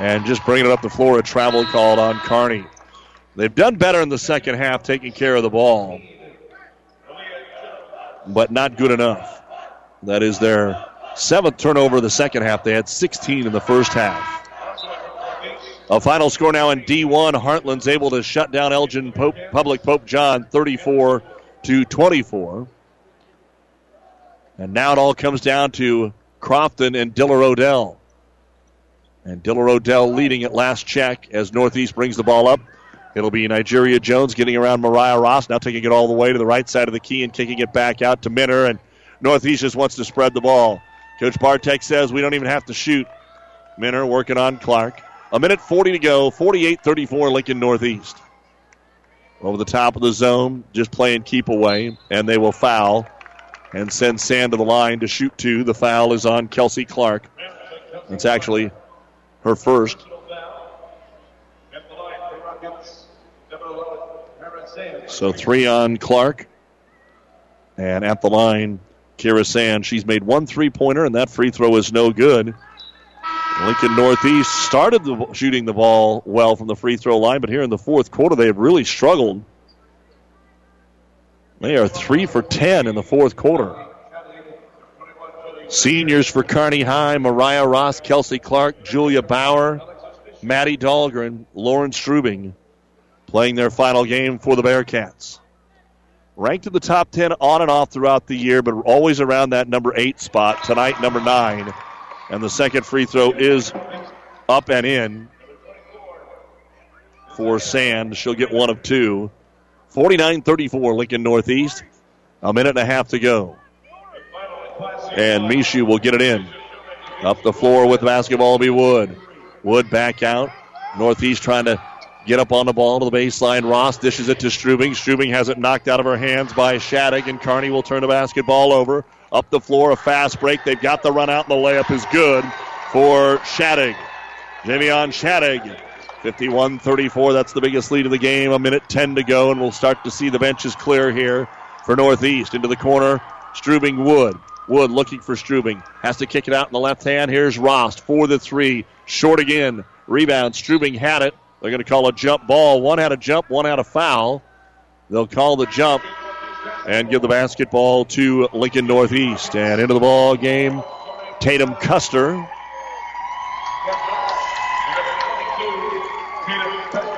and just bringing it up the floor. A travel called on Kearney. They've done better in the second half taking care of the ball, but not good enough. That is their seventh turnover of the second half. They had 16 in the first half. A final score now in D1. Heartland's able to shut down Elgin Pope, Public Pope John 34 to 24. And now it all comes down to Crofton and Diller Odell. And Diller Odell leading at last check as Northeast brings the ball up. It'll be Nigeria Jones getting around Mariah Rost, now taking it all the way to the right side of the key and kicking it back out to Minner. And Northeast just wants to spread the ball. Coach Bartek says we don't even have to shoot. Minner working on Clark. A minute 40 to go, 48 34 Lincoln Northeast. Over the top of the zone, just playing keep away, and they will foul and send Sand to the line to shoot two. The foul is on Kelsey Clark. It's actually her first. So three on Clark. And at the line, Kira Sand. She's made one three pointer, and that free throw is no good. Lincoln Northeast started the, shooting the ball well from the free throw line, but here in the fourth quarter, they have really struggled. They are three for 10 in the fourth quarter. Seniors for Kearney High Mariah Rost, Kelsey Clark, Julia Bauer, Maddie Dahlgren, Lauren Strubing playing their final game for the Bearcats. Ranked in the top 10 on and off throughout the year, but always around that number eight spot. Tonight, number nine. And the second free throw is up and in for Sand. She'll get one of two. 49 34, Lincoln Northeast. A minute and a half to go. And Mishu will get it in. Up the floor with basketball will be Wood. Wood back out. Northeast trying to get up on the ball to the baseline. Rost dishes it to Strubing. Strubing has it knocked out of her hands by Shattuck, and Kearney will turn the basketball over. Up the floor, a fast break. They've got the run out, and the layup is good for Shattuck. Jamion Shattuck, 51 34. That's the biggest lead of the game. A minute 10 to go, and we'll start to see the benches clear here for Northeast. Into the corner, Strubing Wood. Wood looking for Strubing. Has to kick it out in the left hand. Here's Rost for the three. Short again. Rebound. Strubing had it. They're going to call a jump ball. One had a jump, one had a foul. They'll call the jump and give the basketball to Lincoln Northeast. And into the ball game, Tatum Custer.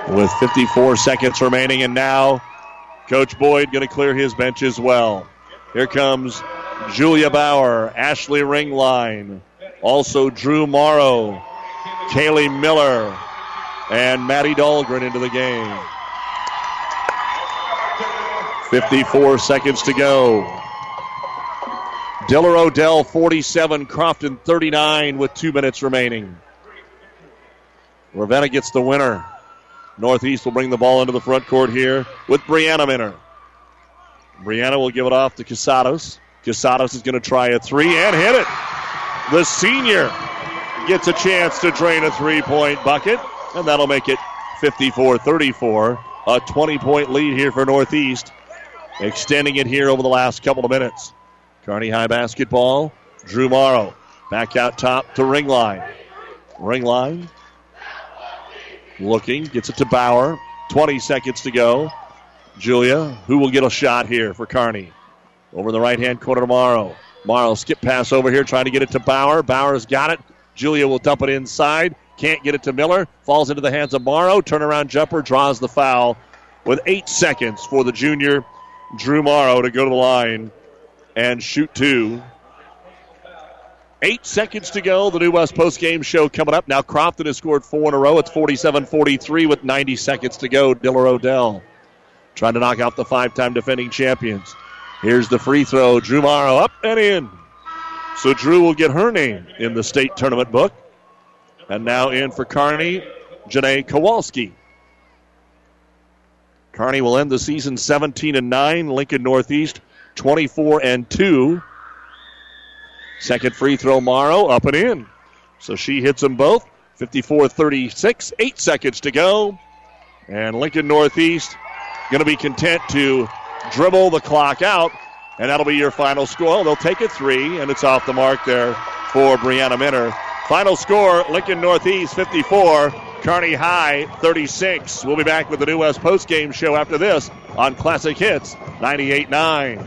With 54 seconds remaining, and now Coach Boyd going to clear his bench as well. Here comes Julia Bauer, Ashley Ringline, also Drew Morrow, Kaylee Miller, and Maddie Dahlgren into the game. 54 seconds to go. Diller Odell 47, Crofton 39 with two minutes remaining. Ravenna gets the winner. Northeast will bring the ball into the front court here with Brianna Minner. Brianna will give it off to Casados. Casados is going to try a three and hit it. The senior gets a chance to drain a three point bucket, and that'll make it 54 34. A 20 point lead here for Northeast, extending it here over the last couple of minutes. Kearney High basketball. Drew Morrow back out top to ring line. Ring line. Looking, gets it to Bauer. 20 seconds to go. Julia, who will get a shot here for Kearney? Over the right hand corner to Morrow. Morrow skip pass over here, trying to get it to Bauer. Bauer's got it. Julia will dump it inside. Can't get it to Miller. Falls into the hands of Morrow. Turnaround jumper draws the foul with eight seconds for the junior Drew Morrow to go to the line and shoot two. Eight seconds to go. The New West post game show coming up. Now Crofton has scored four in a row. It's 47 43 with 90 seconds to go. Diller Odell trying to knock out the five time defending champions. Here's the free throw. Drew Morrow up and in. So Drew will get her name in the state tournament book. And now in for Kearney, Janae Kowalski. Kearney will end the season 17 and 9. Lincoln Northeast 24 and 2. Second free throw, Morrow up and in. So she hits them both. 54 36, eight seconds to go. And Lincoln Northeast going to be content to dribble the clock out, and that'll be your final score. They'll take a three, and it's off the mark there for Brianna Minner. Final score Lincoln Northeast 54, Kearney High 36. We'll be back with the New West postgame show after this on Classic Hits 98 9.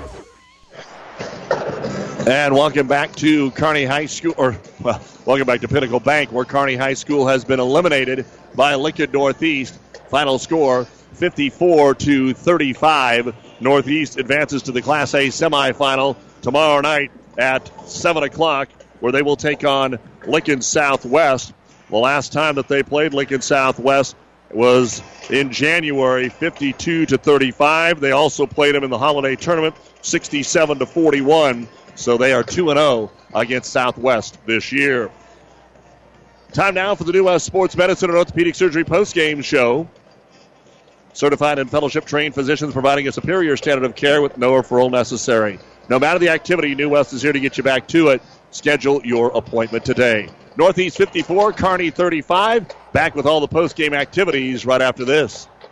And welcome back to Kearney High School, or well, welcome back to Pinnacle Bank, where Kearney High School has been eliminated by Lincoln Northeast. Final score 54 to 35. Northeast advances to the Class A semifinal tomorrow night at 7 o'clock, where they will take on Lincoln Southwest. The last time that they played Lincoln Southwest was in January, 52 to 35. They also played them in the holiday tournament, 67 to 41. So they are 2 0 against Southwest this year. Time now for the New West Sports Medicine and Orthopedic Surgery postgame show. Certified and fellowship trained physicians providing a superior standard of care with no referral necessary. No matter the activity, New West is here to get you back to it. Schedule your appointment today. Northeast 54, Kearney 35. Back with all the postgame activities right after this.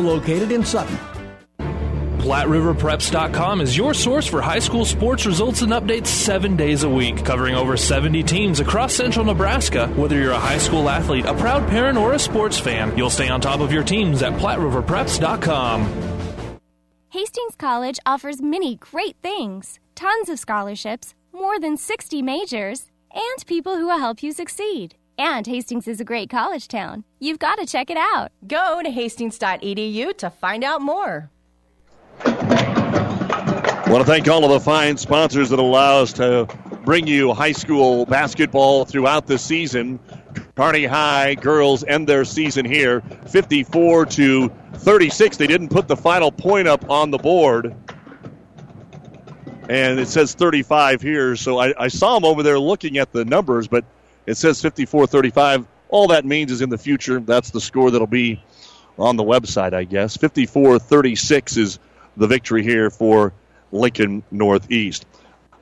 located in Sutton. PlatteRiverPreps.com is your source for high school sports results and updates seven days a week, covering over 70 teams across central Nebraska. Whether you're a high school athlete, a proud parent, or a sports fan, you'll stay on top of your teams at PlatteRiverPreps.com. Hastings College offers many great things tons of scholarships, more than 60 majors, and people who will help you succeed. And Hastings is a great college town. You've got to check it out. Go to hastings.edu to find out more. I want to thank all of the fine sponsors that allow us to bring you high school basketball throughout the season. Kearney High girls end their season here 54 to 36. They didn't put the final point up on the board. And it says 35 here, so I, I saw them over there looking at the numbers, but it says 54 35. All that means is in the future, that's the score that'll be on the website, I guess. 54 36 is the victory here for Lincoln Northeast.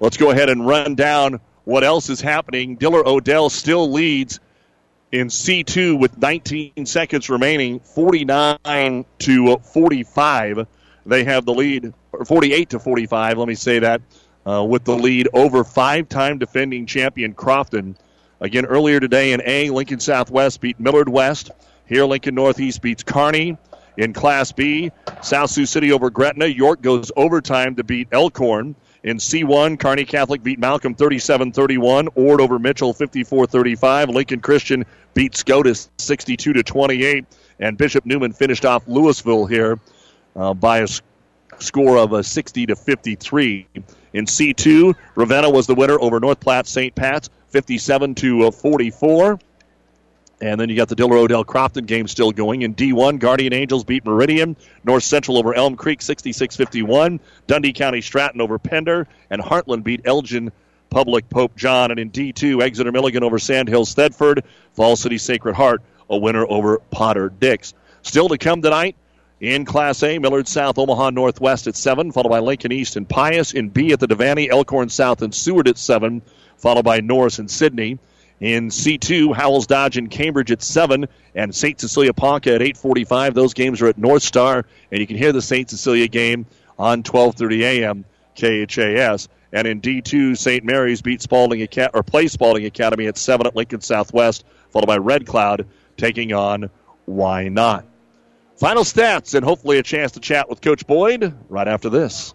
Let's go ahead and run down what else is happening. Diller Odell still leads in C2 with 19 seconds remaining, 49 to 45. They have the lead, or 48 to 45, let me say that, uh, with the lead over five time defending champion Crofton. Again, earlier today in A, Lincoln Southwest beat Millard West. Here, Lincoln Northeast beats Kearney. In Class B, South Sioux City over Gretna. York goes overtime to beat Elkhorn. In C1, Kearney Catholic beat Malcolm 37 31. Ord over Mitchell 54 35. Lincoln Christian beat Scotus 62 to 28. And Bishop Neumann finished off Louisville here uh, by a score of a 60 to 53. In C2, Ravenna was the winner over North Platte St. Pat's 57 to 44. And then you got the Diller Odell Crofton game still going. In D1, Guardian Angels beat Meridian. North Central over Elm Creek 66 51. Dundy County Stratton over Pender. And Heartland beat Elgin Public Pope John. And in D2, Exeter Milligan over Sandhill Thedford. Falls City Sacred Heart, a winner over Potter Dix. Still to come tonight in Class A, Millard South, Omaha Northwest at 7, followed by Lincoln East and Pius. In B at the Devaney, Elkhorn South and Seward at 7, followed by Norris and Sidney. In C2, Howells Dodge and Cambridge at 7, and St. Cecilia Ponca at 8.45. Those games are at North Star, and you can hear the St. Cecilia game on 12.30 a.m. KHAS. And in D2, St. Mary's beat Spalding Academy, or play Spalding Academy at 7 at Lincoln Southwest, followed by Red Cloud taking on Wynot. Final stats and hopefully a chance to chat with Coach Boyd right after this.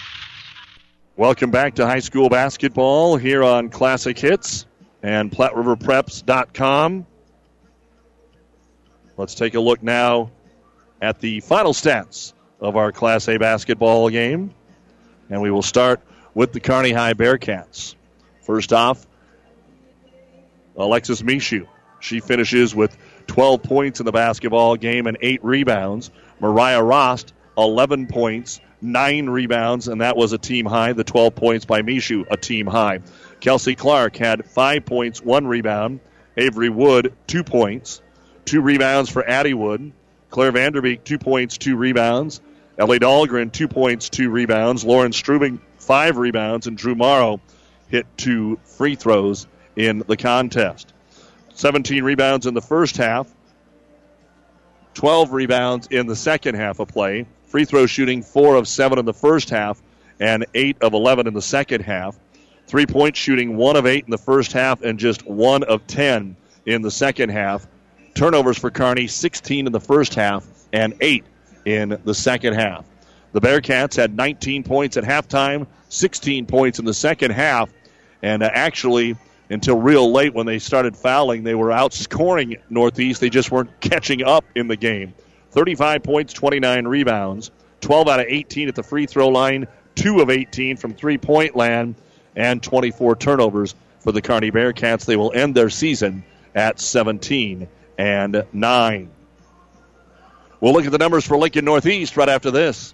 Welcome back to high school basketball here on Classic Hits and PlatteRiverPreps.com. Let's take a look now at the final stats of our Class A basketball game. And we will start with the Kearney High Bearcats. First off, Alexis Mishu. She finishes with 12 points in the basketball game and 8 rebounds. Mariah Rost, 11 points, 9 rebounds, and that was a team high. The 12 points by Mishu, a team high. Kelsey Clark had 5 points, 1 rebound. Avery Wood, 2 points, 2 rebounds for Addie Wood. Claire Vanderbeek, two points, two rebounds. Ellie Dahlgren, two points, two rebounds. Lauren Strubing, five rebounds. And Drew Morrow hit two free throws in the contest. 17 rebounds in the first half, 12 rebounds in the second half of play. Free throw shooting, four of seven in the first half, and eight of 11 in the second half. Three point shooting, one of eight in the first half, and just one of 10 in the second half. Turnovers for Kearney, 16 in the first half and eight in the second half. The Bearcats had 19 points at halftime, 16 points in the second half, and uh, actually, until real late when they started fouling, they were outscoring Northeast. They just weren't catching up in the game. 35 points, 29 rebounds, 12 out of 18 at the free throw line, 2 of 18 from three point land, and 24 turnovers for the Kearney Bearcats. They will end their season at 17 and 9. We'll look at the numbers for Lincoln Northeast right after this.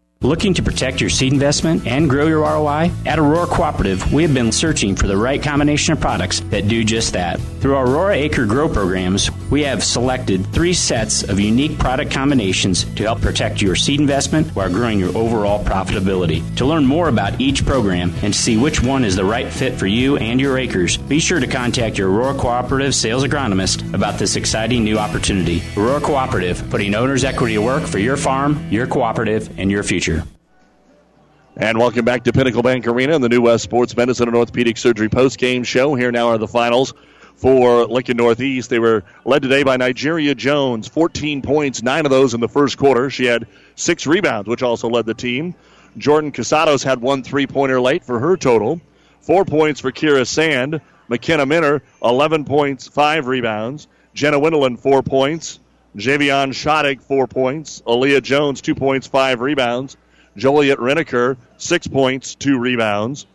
Looking to protect your seed investment and grow your ROI? At Aurora Cooperative, we have been searching for the right combination of products that do just that. Through our Aurora Acre Grow programs, we have selected three sets of unique product combinations to help protect your seed investment while growing your overall profitability. To learn more about each program and see which one is the right fit for you and your acres, be sure to contact your Aurora Cooperative sales agronomist about this exciting new opportunity. Aurora Cooperative, putting owner's equity to work for your farm, your cooperative, and your future. And welcome back to Pinnacle Bank Arena and the New West Sports Medicine and Orthopedic Surgery post-game show. Here now are the finals for Lincoln Northeast. They were led today by Nigeria Jones, 14 points, nine of those in the first quarter. She had six rebounds, which also led the team. Jordan Casados had one three-pointer late for her total. Four points for Kira Sand. McKenna Minner, 11 points, five rebounds. Jenna Windeland, four points. Javion Shattuck, four points. Aaliyah Jones, two points, five rebounds. Joliet Reneker, six points, two rebounds.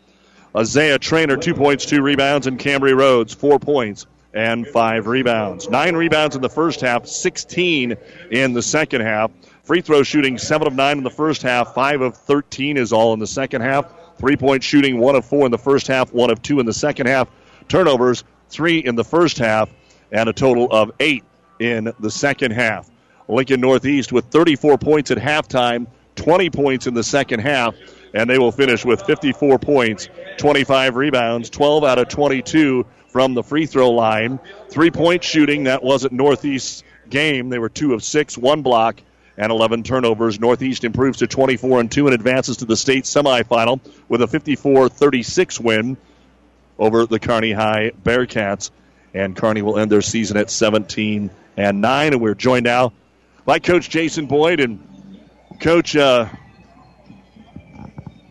Isaiah Trainer, two points, two rebounds. And Cambry Rhodes, four points and five rebounds. Nine rebounds in the first half, 16 in the second half. Free throw shooting, seven of nine in the first half, five of 13 is all in the second half. Three point shooting, one of four in the first half, one of two in the second half. Turnovers, three in the first half, and a total of eight in the second half. Lincoln Northeast with 34 points at halftime, 20 points in the second half, and they will finish with 54 points, 25 rebounds, 12 out of 22 from the free throw line. Three point shooting, that wasn't Northeast's game. They were two of six, one block, and 11 turnovers. Northeast improves to 24 and 2 and advances to the state semifinal with a 54 36 win over the Kearney High Bearcats. And Kearney will end their season at 17 and 9. And we're joined now by Coach Jason Boyd. And Coach, uh,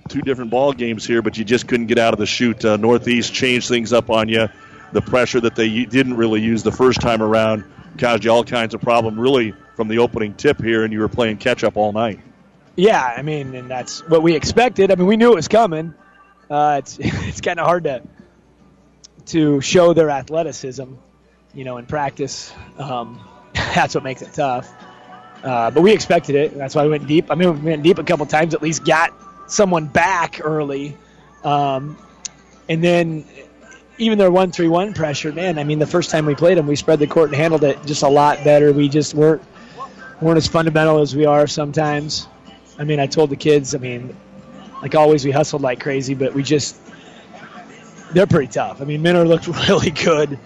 two different ball games here, but you just couldn't get out of the chute. Uh, Northeast changed things up on you. The pressure that they didn't really use the first time around caused you all kinds of problem, really, from the opening tip here, and you were playing catch up all night. Yeah, I mean, and that's what we expected. I mean, we knew it was coming. Uh, it's it's kind of hard to to show their athleticism, you know, in practice. Um, that's what makes it tough. Uh, but we expected it. That's why we went deep. I mean, we went deep a couple times. At least got someone back early, um, and then even their one three one pressure. Man, I mean, the first time we played them, we spread the court and handled it just a lot better. We just weren't weren't as fundamental as we are sometimes. I mean, I told the kids. I mean, like always, we hustled like crazy, but we just they're pretty tough. I mean, Minner looked really good.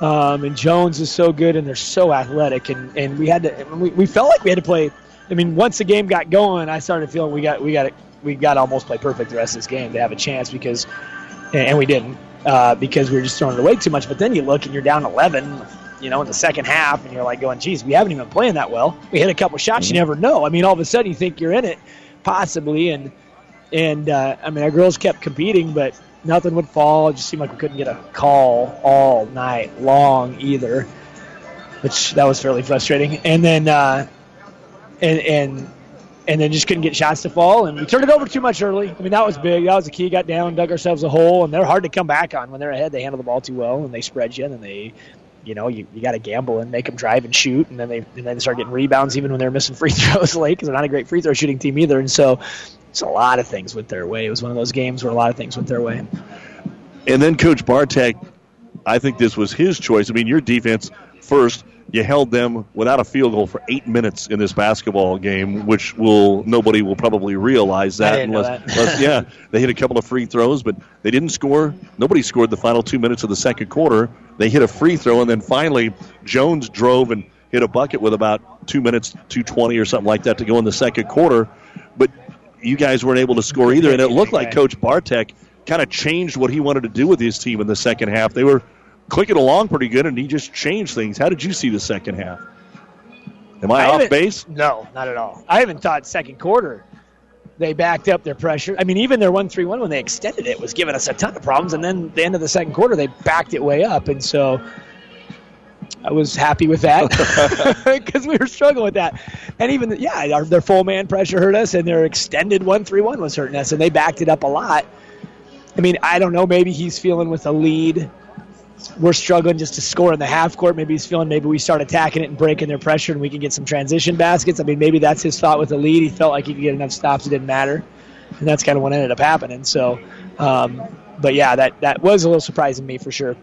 Um, and Jones is so good, and they're so athletic, and, and we had to. We, we felt like we had to play. I mean, once the game got going, I started feeling we got we got we got to almost play perfect the rest of this game to have a chance because, and we didn't uh, because we were just throwing it away too much. But then you look and you're down 11, you know, in the second half, and you're like going, "Geez, we haven't even playing that well. We hit a couple shots, you never know. I mean, all of a sudden you think you're in it, possibly, and and uh, I mean, our girls kept competing, but nothing would fall. It just seemed like we couldn't get a call all night long either. which that was fairly frustrating. And then uh, and and and then just couldn't get shots to fall. And we turned it over too much early. I mean, that was big. That was the key. Got down, dug ourselves a hole, and they're hard to come back on when they're ahead. They handle the ball too well, and they spread you, and then they, you know, you, you got to gamble and make them drive and shoot, and then they and then start getting rebounds even when they're missing free throws late because they're not a great free throw shooting team either. And so, it's a lot of things went their way. It was one of those games where a lot of things went their way. And then Coach Bartek, I think this was his choice. I mean, your defense first you held them without a field goal for eight minutes in this basketball game, which will nobody will probably realize that unless, that. unless yeah they hit a couple of free throws, but they didn't score. Nobody scored the final two minutes of the second quarter. They hit a free throw, and then finally Jones drove and hit a bucket with about two minutes, two twenty or something like that to go in the second quarter. But you guys weren't able to score either, and it looked like Coach Bartek kind of changed what he wanted to do with his team in the second half. They were clicking along pretty good, and he just changed things. How did you see the second half? Am I, I off base? No, not at all. I haven't thought second quarter they backed up their pressure. I mean, even their one three one when they extended it was giving us a ton of problems, and then the end of the second quarter they backed it way up, and so I was happy with that because we were struggling with that. And even yeah, our, their full man pressure hurt us, and their extended one three one was hurting us, and they backed it up a lot. I mean, I don't know. Maybe he's feeling with a lead we're struggling just to score in the half court. Maybe he's feeling maybe we start attacking it and breaking their pressure and we can get some transition baskets. I mean, maybe that's his thought with the lead. He felt like he could get enough stops, it didn't matter. And that's kind of what ended up happening. So, um, but yeah, that, that was a little surprising to me for sure.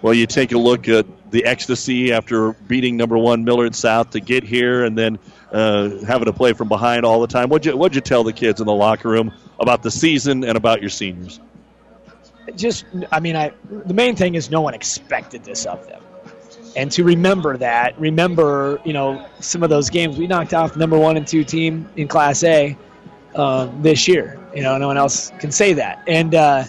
Well, you take a look at the ecstasy after beating number one Millard South to get here and then uh, having to play from behind all the time. What'd you, what'd you tell the kids in the locker room about the season and about your seniors? just I mean I the main thing is no one expected this of them. And to remember that, remember, you know, some of those games we knocked off number one and two team in Class A um, this year. You know, no one else can say that, and uh,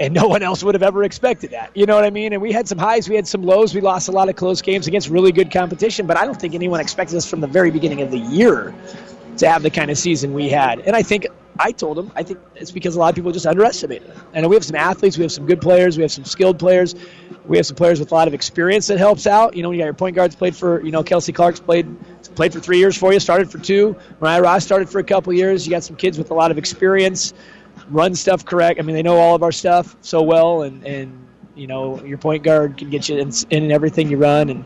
and no one else would have ever expected that. You know what I mean? And we had some highs, we had some lows. We lost a lot of close games against really good competition, but I don't think anyone expected us from the very beginning of the year to have the kind of season we had. And I think I told him I think it's because a lot of people just underestimate it. And we have some athletes, we have some good players, we have some skilled players, we have some players with a lot of experience that helps out. You know, you got your point guards played for, you know, Kelsey Clark's played played for three years for you, started for two. Mariah Rost started for a couple years. You got some kids with a lot of experience, run stuff correct. I mean, they know all of our stuff so well, and and you know, your point guard can get you in, in everything you run and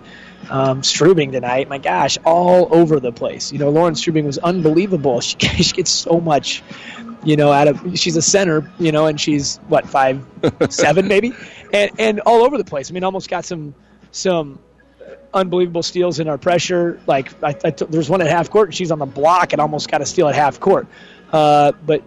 um, Strubing tonight, my gosh, all over the place. You know, Lauren Strubing was unbelievable. She, she gets so much, you know, out of she's a center, you know, and she's what five seven maybe, and and all over the place. I mean, almost got some some unbelievable steals in our pressure. Like I, I t- there's one at half court, and she's on the block and almost got a steal at half court. Uh, but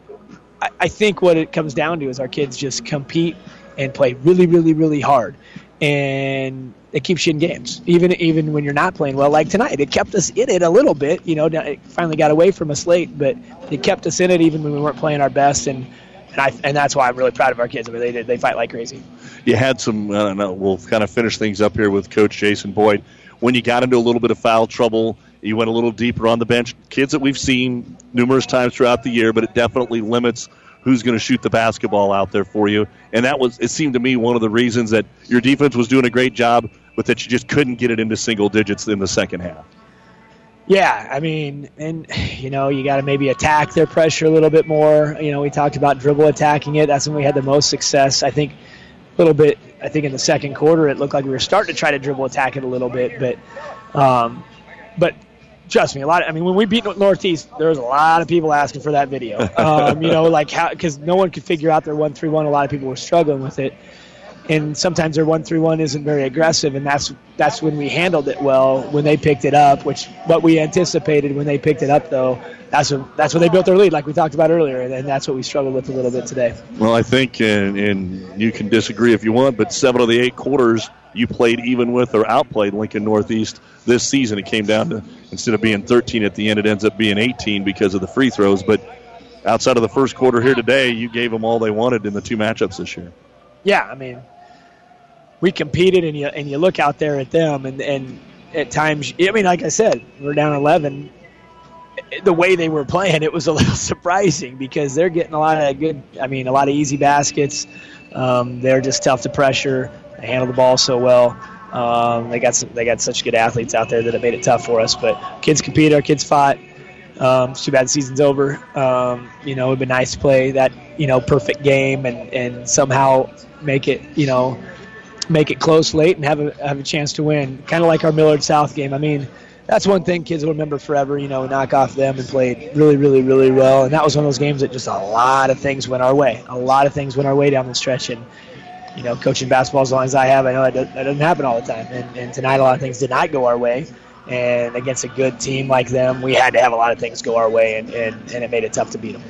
I, I think what it comes down to is our kids just compete and play really, really, really hard, and it keeps you in games, even even when you're not playing well. Like tonight, it kept us in it a little bit. You know, it finally got away from us late, but it kept us in it even when we weren't playing our best. And and I and that's why I'm really proud of our kids. I mean, they they fight like crazy. You had some. I don't know. We'll kind of finish things up here with Coach Jason Boyd. When you got into a little bit of foul trouble, you went a little deeper on the bench. Kids that we've seen numerous times throughout the year, but it definitely limits who's going to shoot the basketball out there for you. And that was, it seemed to me, one of the reasons that your defense was doing a great job but that you just couldn't get it into single digits in the second half. Yeah, I mean, and you know, you got to maybe attack their pressure a little bit more. You know, we talked about dribble attacking it. That's when we had the most success. I think a little bit. I think in the second quarter, it looked like we were starting to try to dribble attack it a little bit, but, um, but trust me, a lot. Of, I mean, when we beat Northeast, there was a lot of people asking for that video. Um, you know, like how because no one could figure out their one three one. A lot of people were struggling with it and sometimes their one three one isn't very aggressive, and that's that's when we handled it well when they picked it up. Which what we anticipated when they picked it up, though, that's when that's when they built their lead, like we talked about earlier, and that's what we struggled with a little bit today. Well, I think, and, and you can disagree if you want, but seven of the eight quarters you played even with or outplayed Lincoln Northeast this season. It came down to instead of being 13 at the end, it ends up being 18 because of the free throws, but. Outside of the first quarter here today, you gave them all they wanted in the two matchups this year. Yeah, I mean, we competed, and you and you look out there at them, and and at times, I mean, like I said, we're down eleven. The way they were playing, it was a little surprising because they're getting a lot of good. I mean, a lot of easy baskets. Um, they're just tough to pressure. They handle the ball so well. Um, they got some, they got such good athletes out there that it made it tough for us. But kids compete, our kids fought. Um, it's too bad the season's over. Um, you know, it'd be nice to play that you know perfect game and, and somehow make it you know make it close late and have a have a chance to win. Kind of like our Millard South game. I mean, that's one thing kids will remember forever. You know, knock off them and played really, really, really well. And that was one of those games that just a lot of things went our way. A lot of things went our way down the stretch. And you know, coaching basketball as long as I have, I know that, that doesn't happen all the time. And, and tonight, a lot of things did not go our way. And against a good team like them, we had to have a lot of things go our way, and, and, and it made it tough to beat them.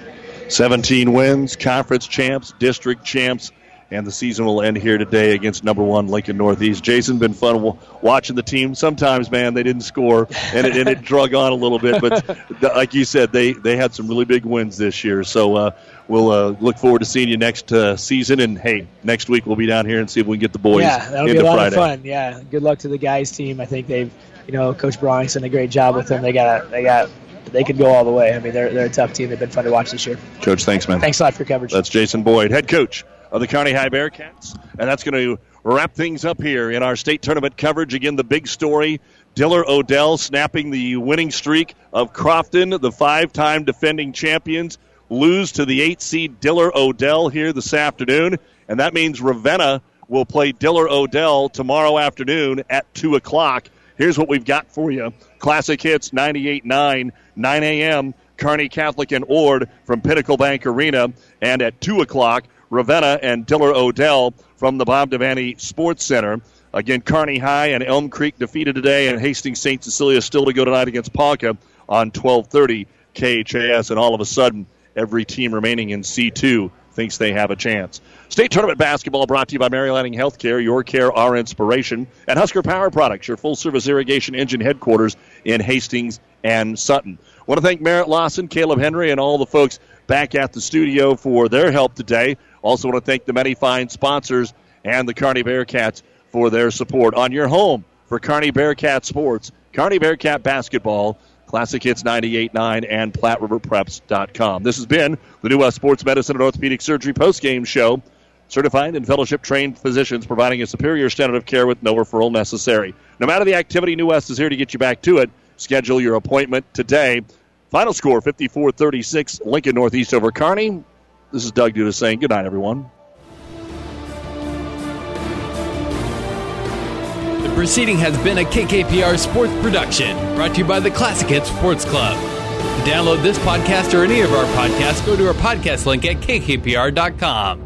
17 wins, conference champs, district champs, and the season will end here today against number one Lincoln Northeast. Jason, been fun watching the team. Sometimes, man, they didn't score, and it, and it drug on a little bit. But like you said, they they had some really big wins this year. So uh, we'll uh, look forward to seeing you next uh, season. And hey, next week we'll be down here and see if we can get the boys. Yeah, that'll be a lot Friday. of fun. Yeah, good luck to the guys team. I think they've, you know, Coach Bronx done a great job with them. They got they got they could go all the way. I mean, they're they're a tough team. They've been fun to watch this year. Coach, thanks, man. Thanks a lot for your coverage. That's Jason Boyd, head coach of the Kearney High Bearcats. And that's going to wrap things up here in our state tournament coverage. Again, the big story Diller Odell snapping the winning streak of Crofton, the five time defending champions, lose to the eight seed Diller Odell here this afternoon. And that means Ravenna will play Diller Odell tomorrow afternoon at 2 o'clock. Here's what we've got for you Classic Hits 98.9, 9 a.m. Kearney Catholic and Ord from Pinnacle Bank Arena. And at 2 o'clock, Ravenna and Diller Odell from the Bob Devaney Sports Center. Again, Kearney High and Elm Creek defeated today, and Hastings St. Cecilia still to go tonight against Ponca on 1230 KHAS. And all of a sudden, every team remaining in C2 thinks they have a chance. State Tournament Basketball brought to you by Mary Lanning Healthcare, your care, our inspiration, and Husker Power Products, your full service irrigation engine headquarters in Hastings and Sutton. I want to thank Merritt Lawson, Caleb Henry, and all the folks back at the studio for their help today. Also, want to thank the many fine sponsors and the Kearney Bearcats for their support on your home for Kearney Bearcat Sports, Kearney Bearcat Basketball, Classic Hits 98.9, and PlatteRiverPreps.com. This has been the New West Sports Medicine and Orthopedic Surgery postgame show. Certified and fellowship trained physicians providing a superior standard of care with no referral necessary. No matter the activity, New West is here to get you back to it. Schedule your appointment today. Final score 54 36, Lincoln Northeast over Kearney. This is Doug Duda saying good night, everyone. The proceeding has been a KKPR sports production brought to you by the Classic Hits Sports Club. To download this podcast or any of our podcasts, go to our podcast link at kkpr.com.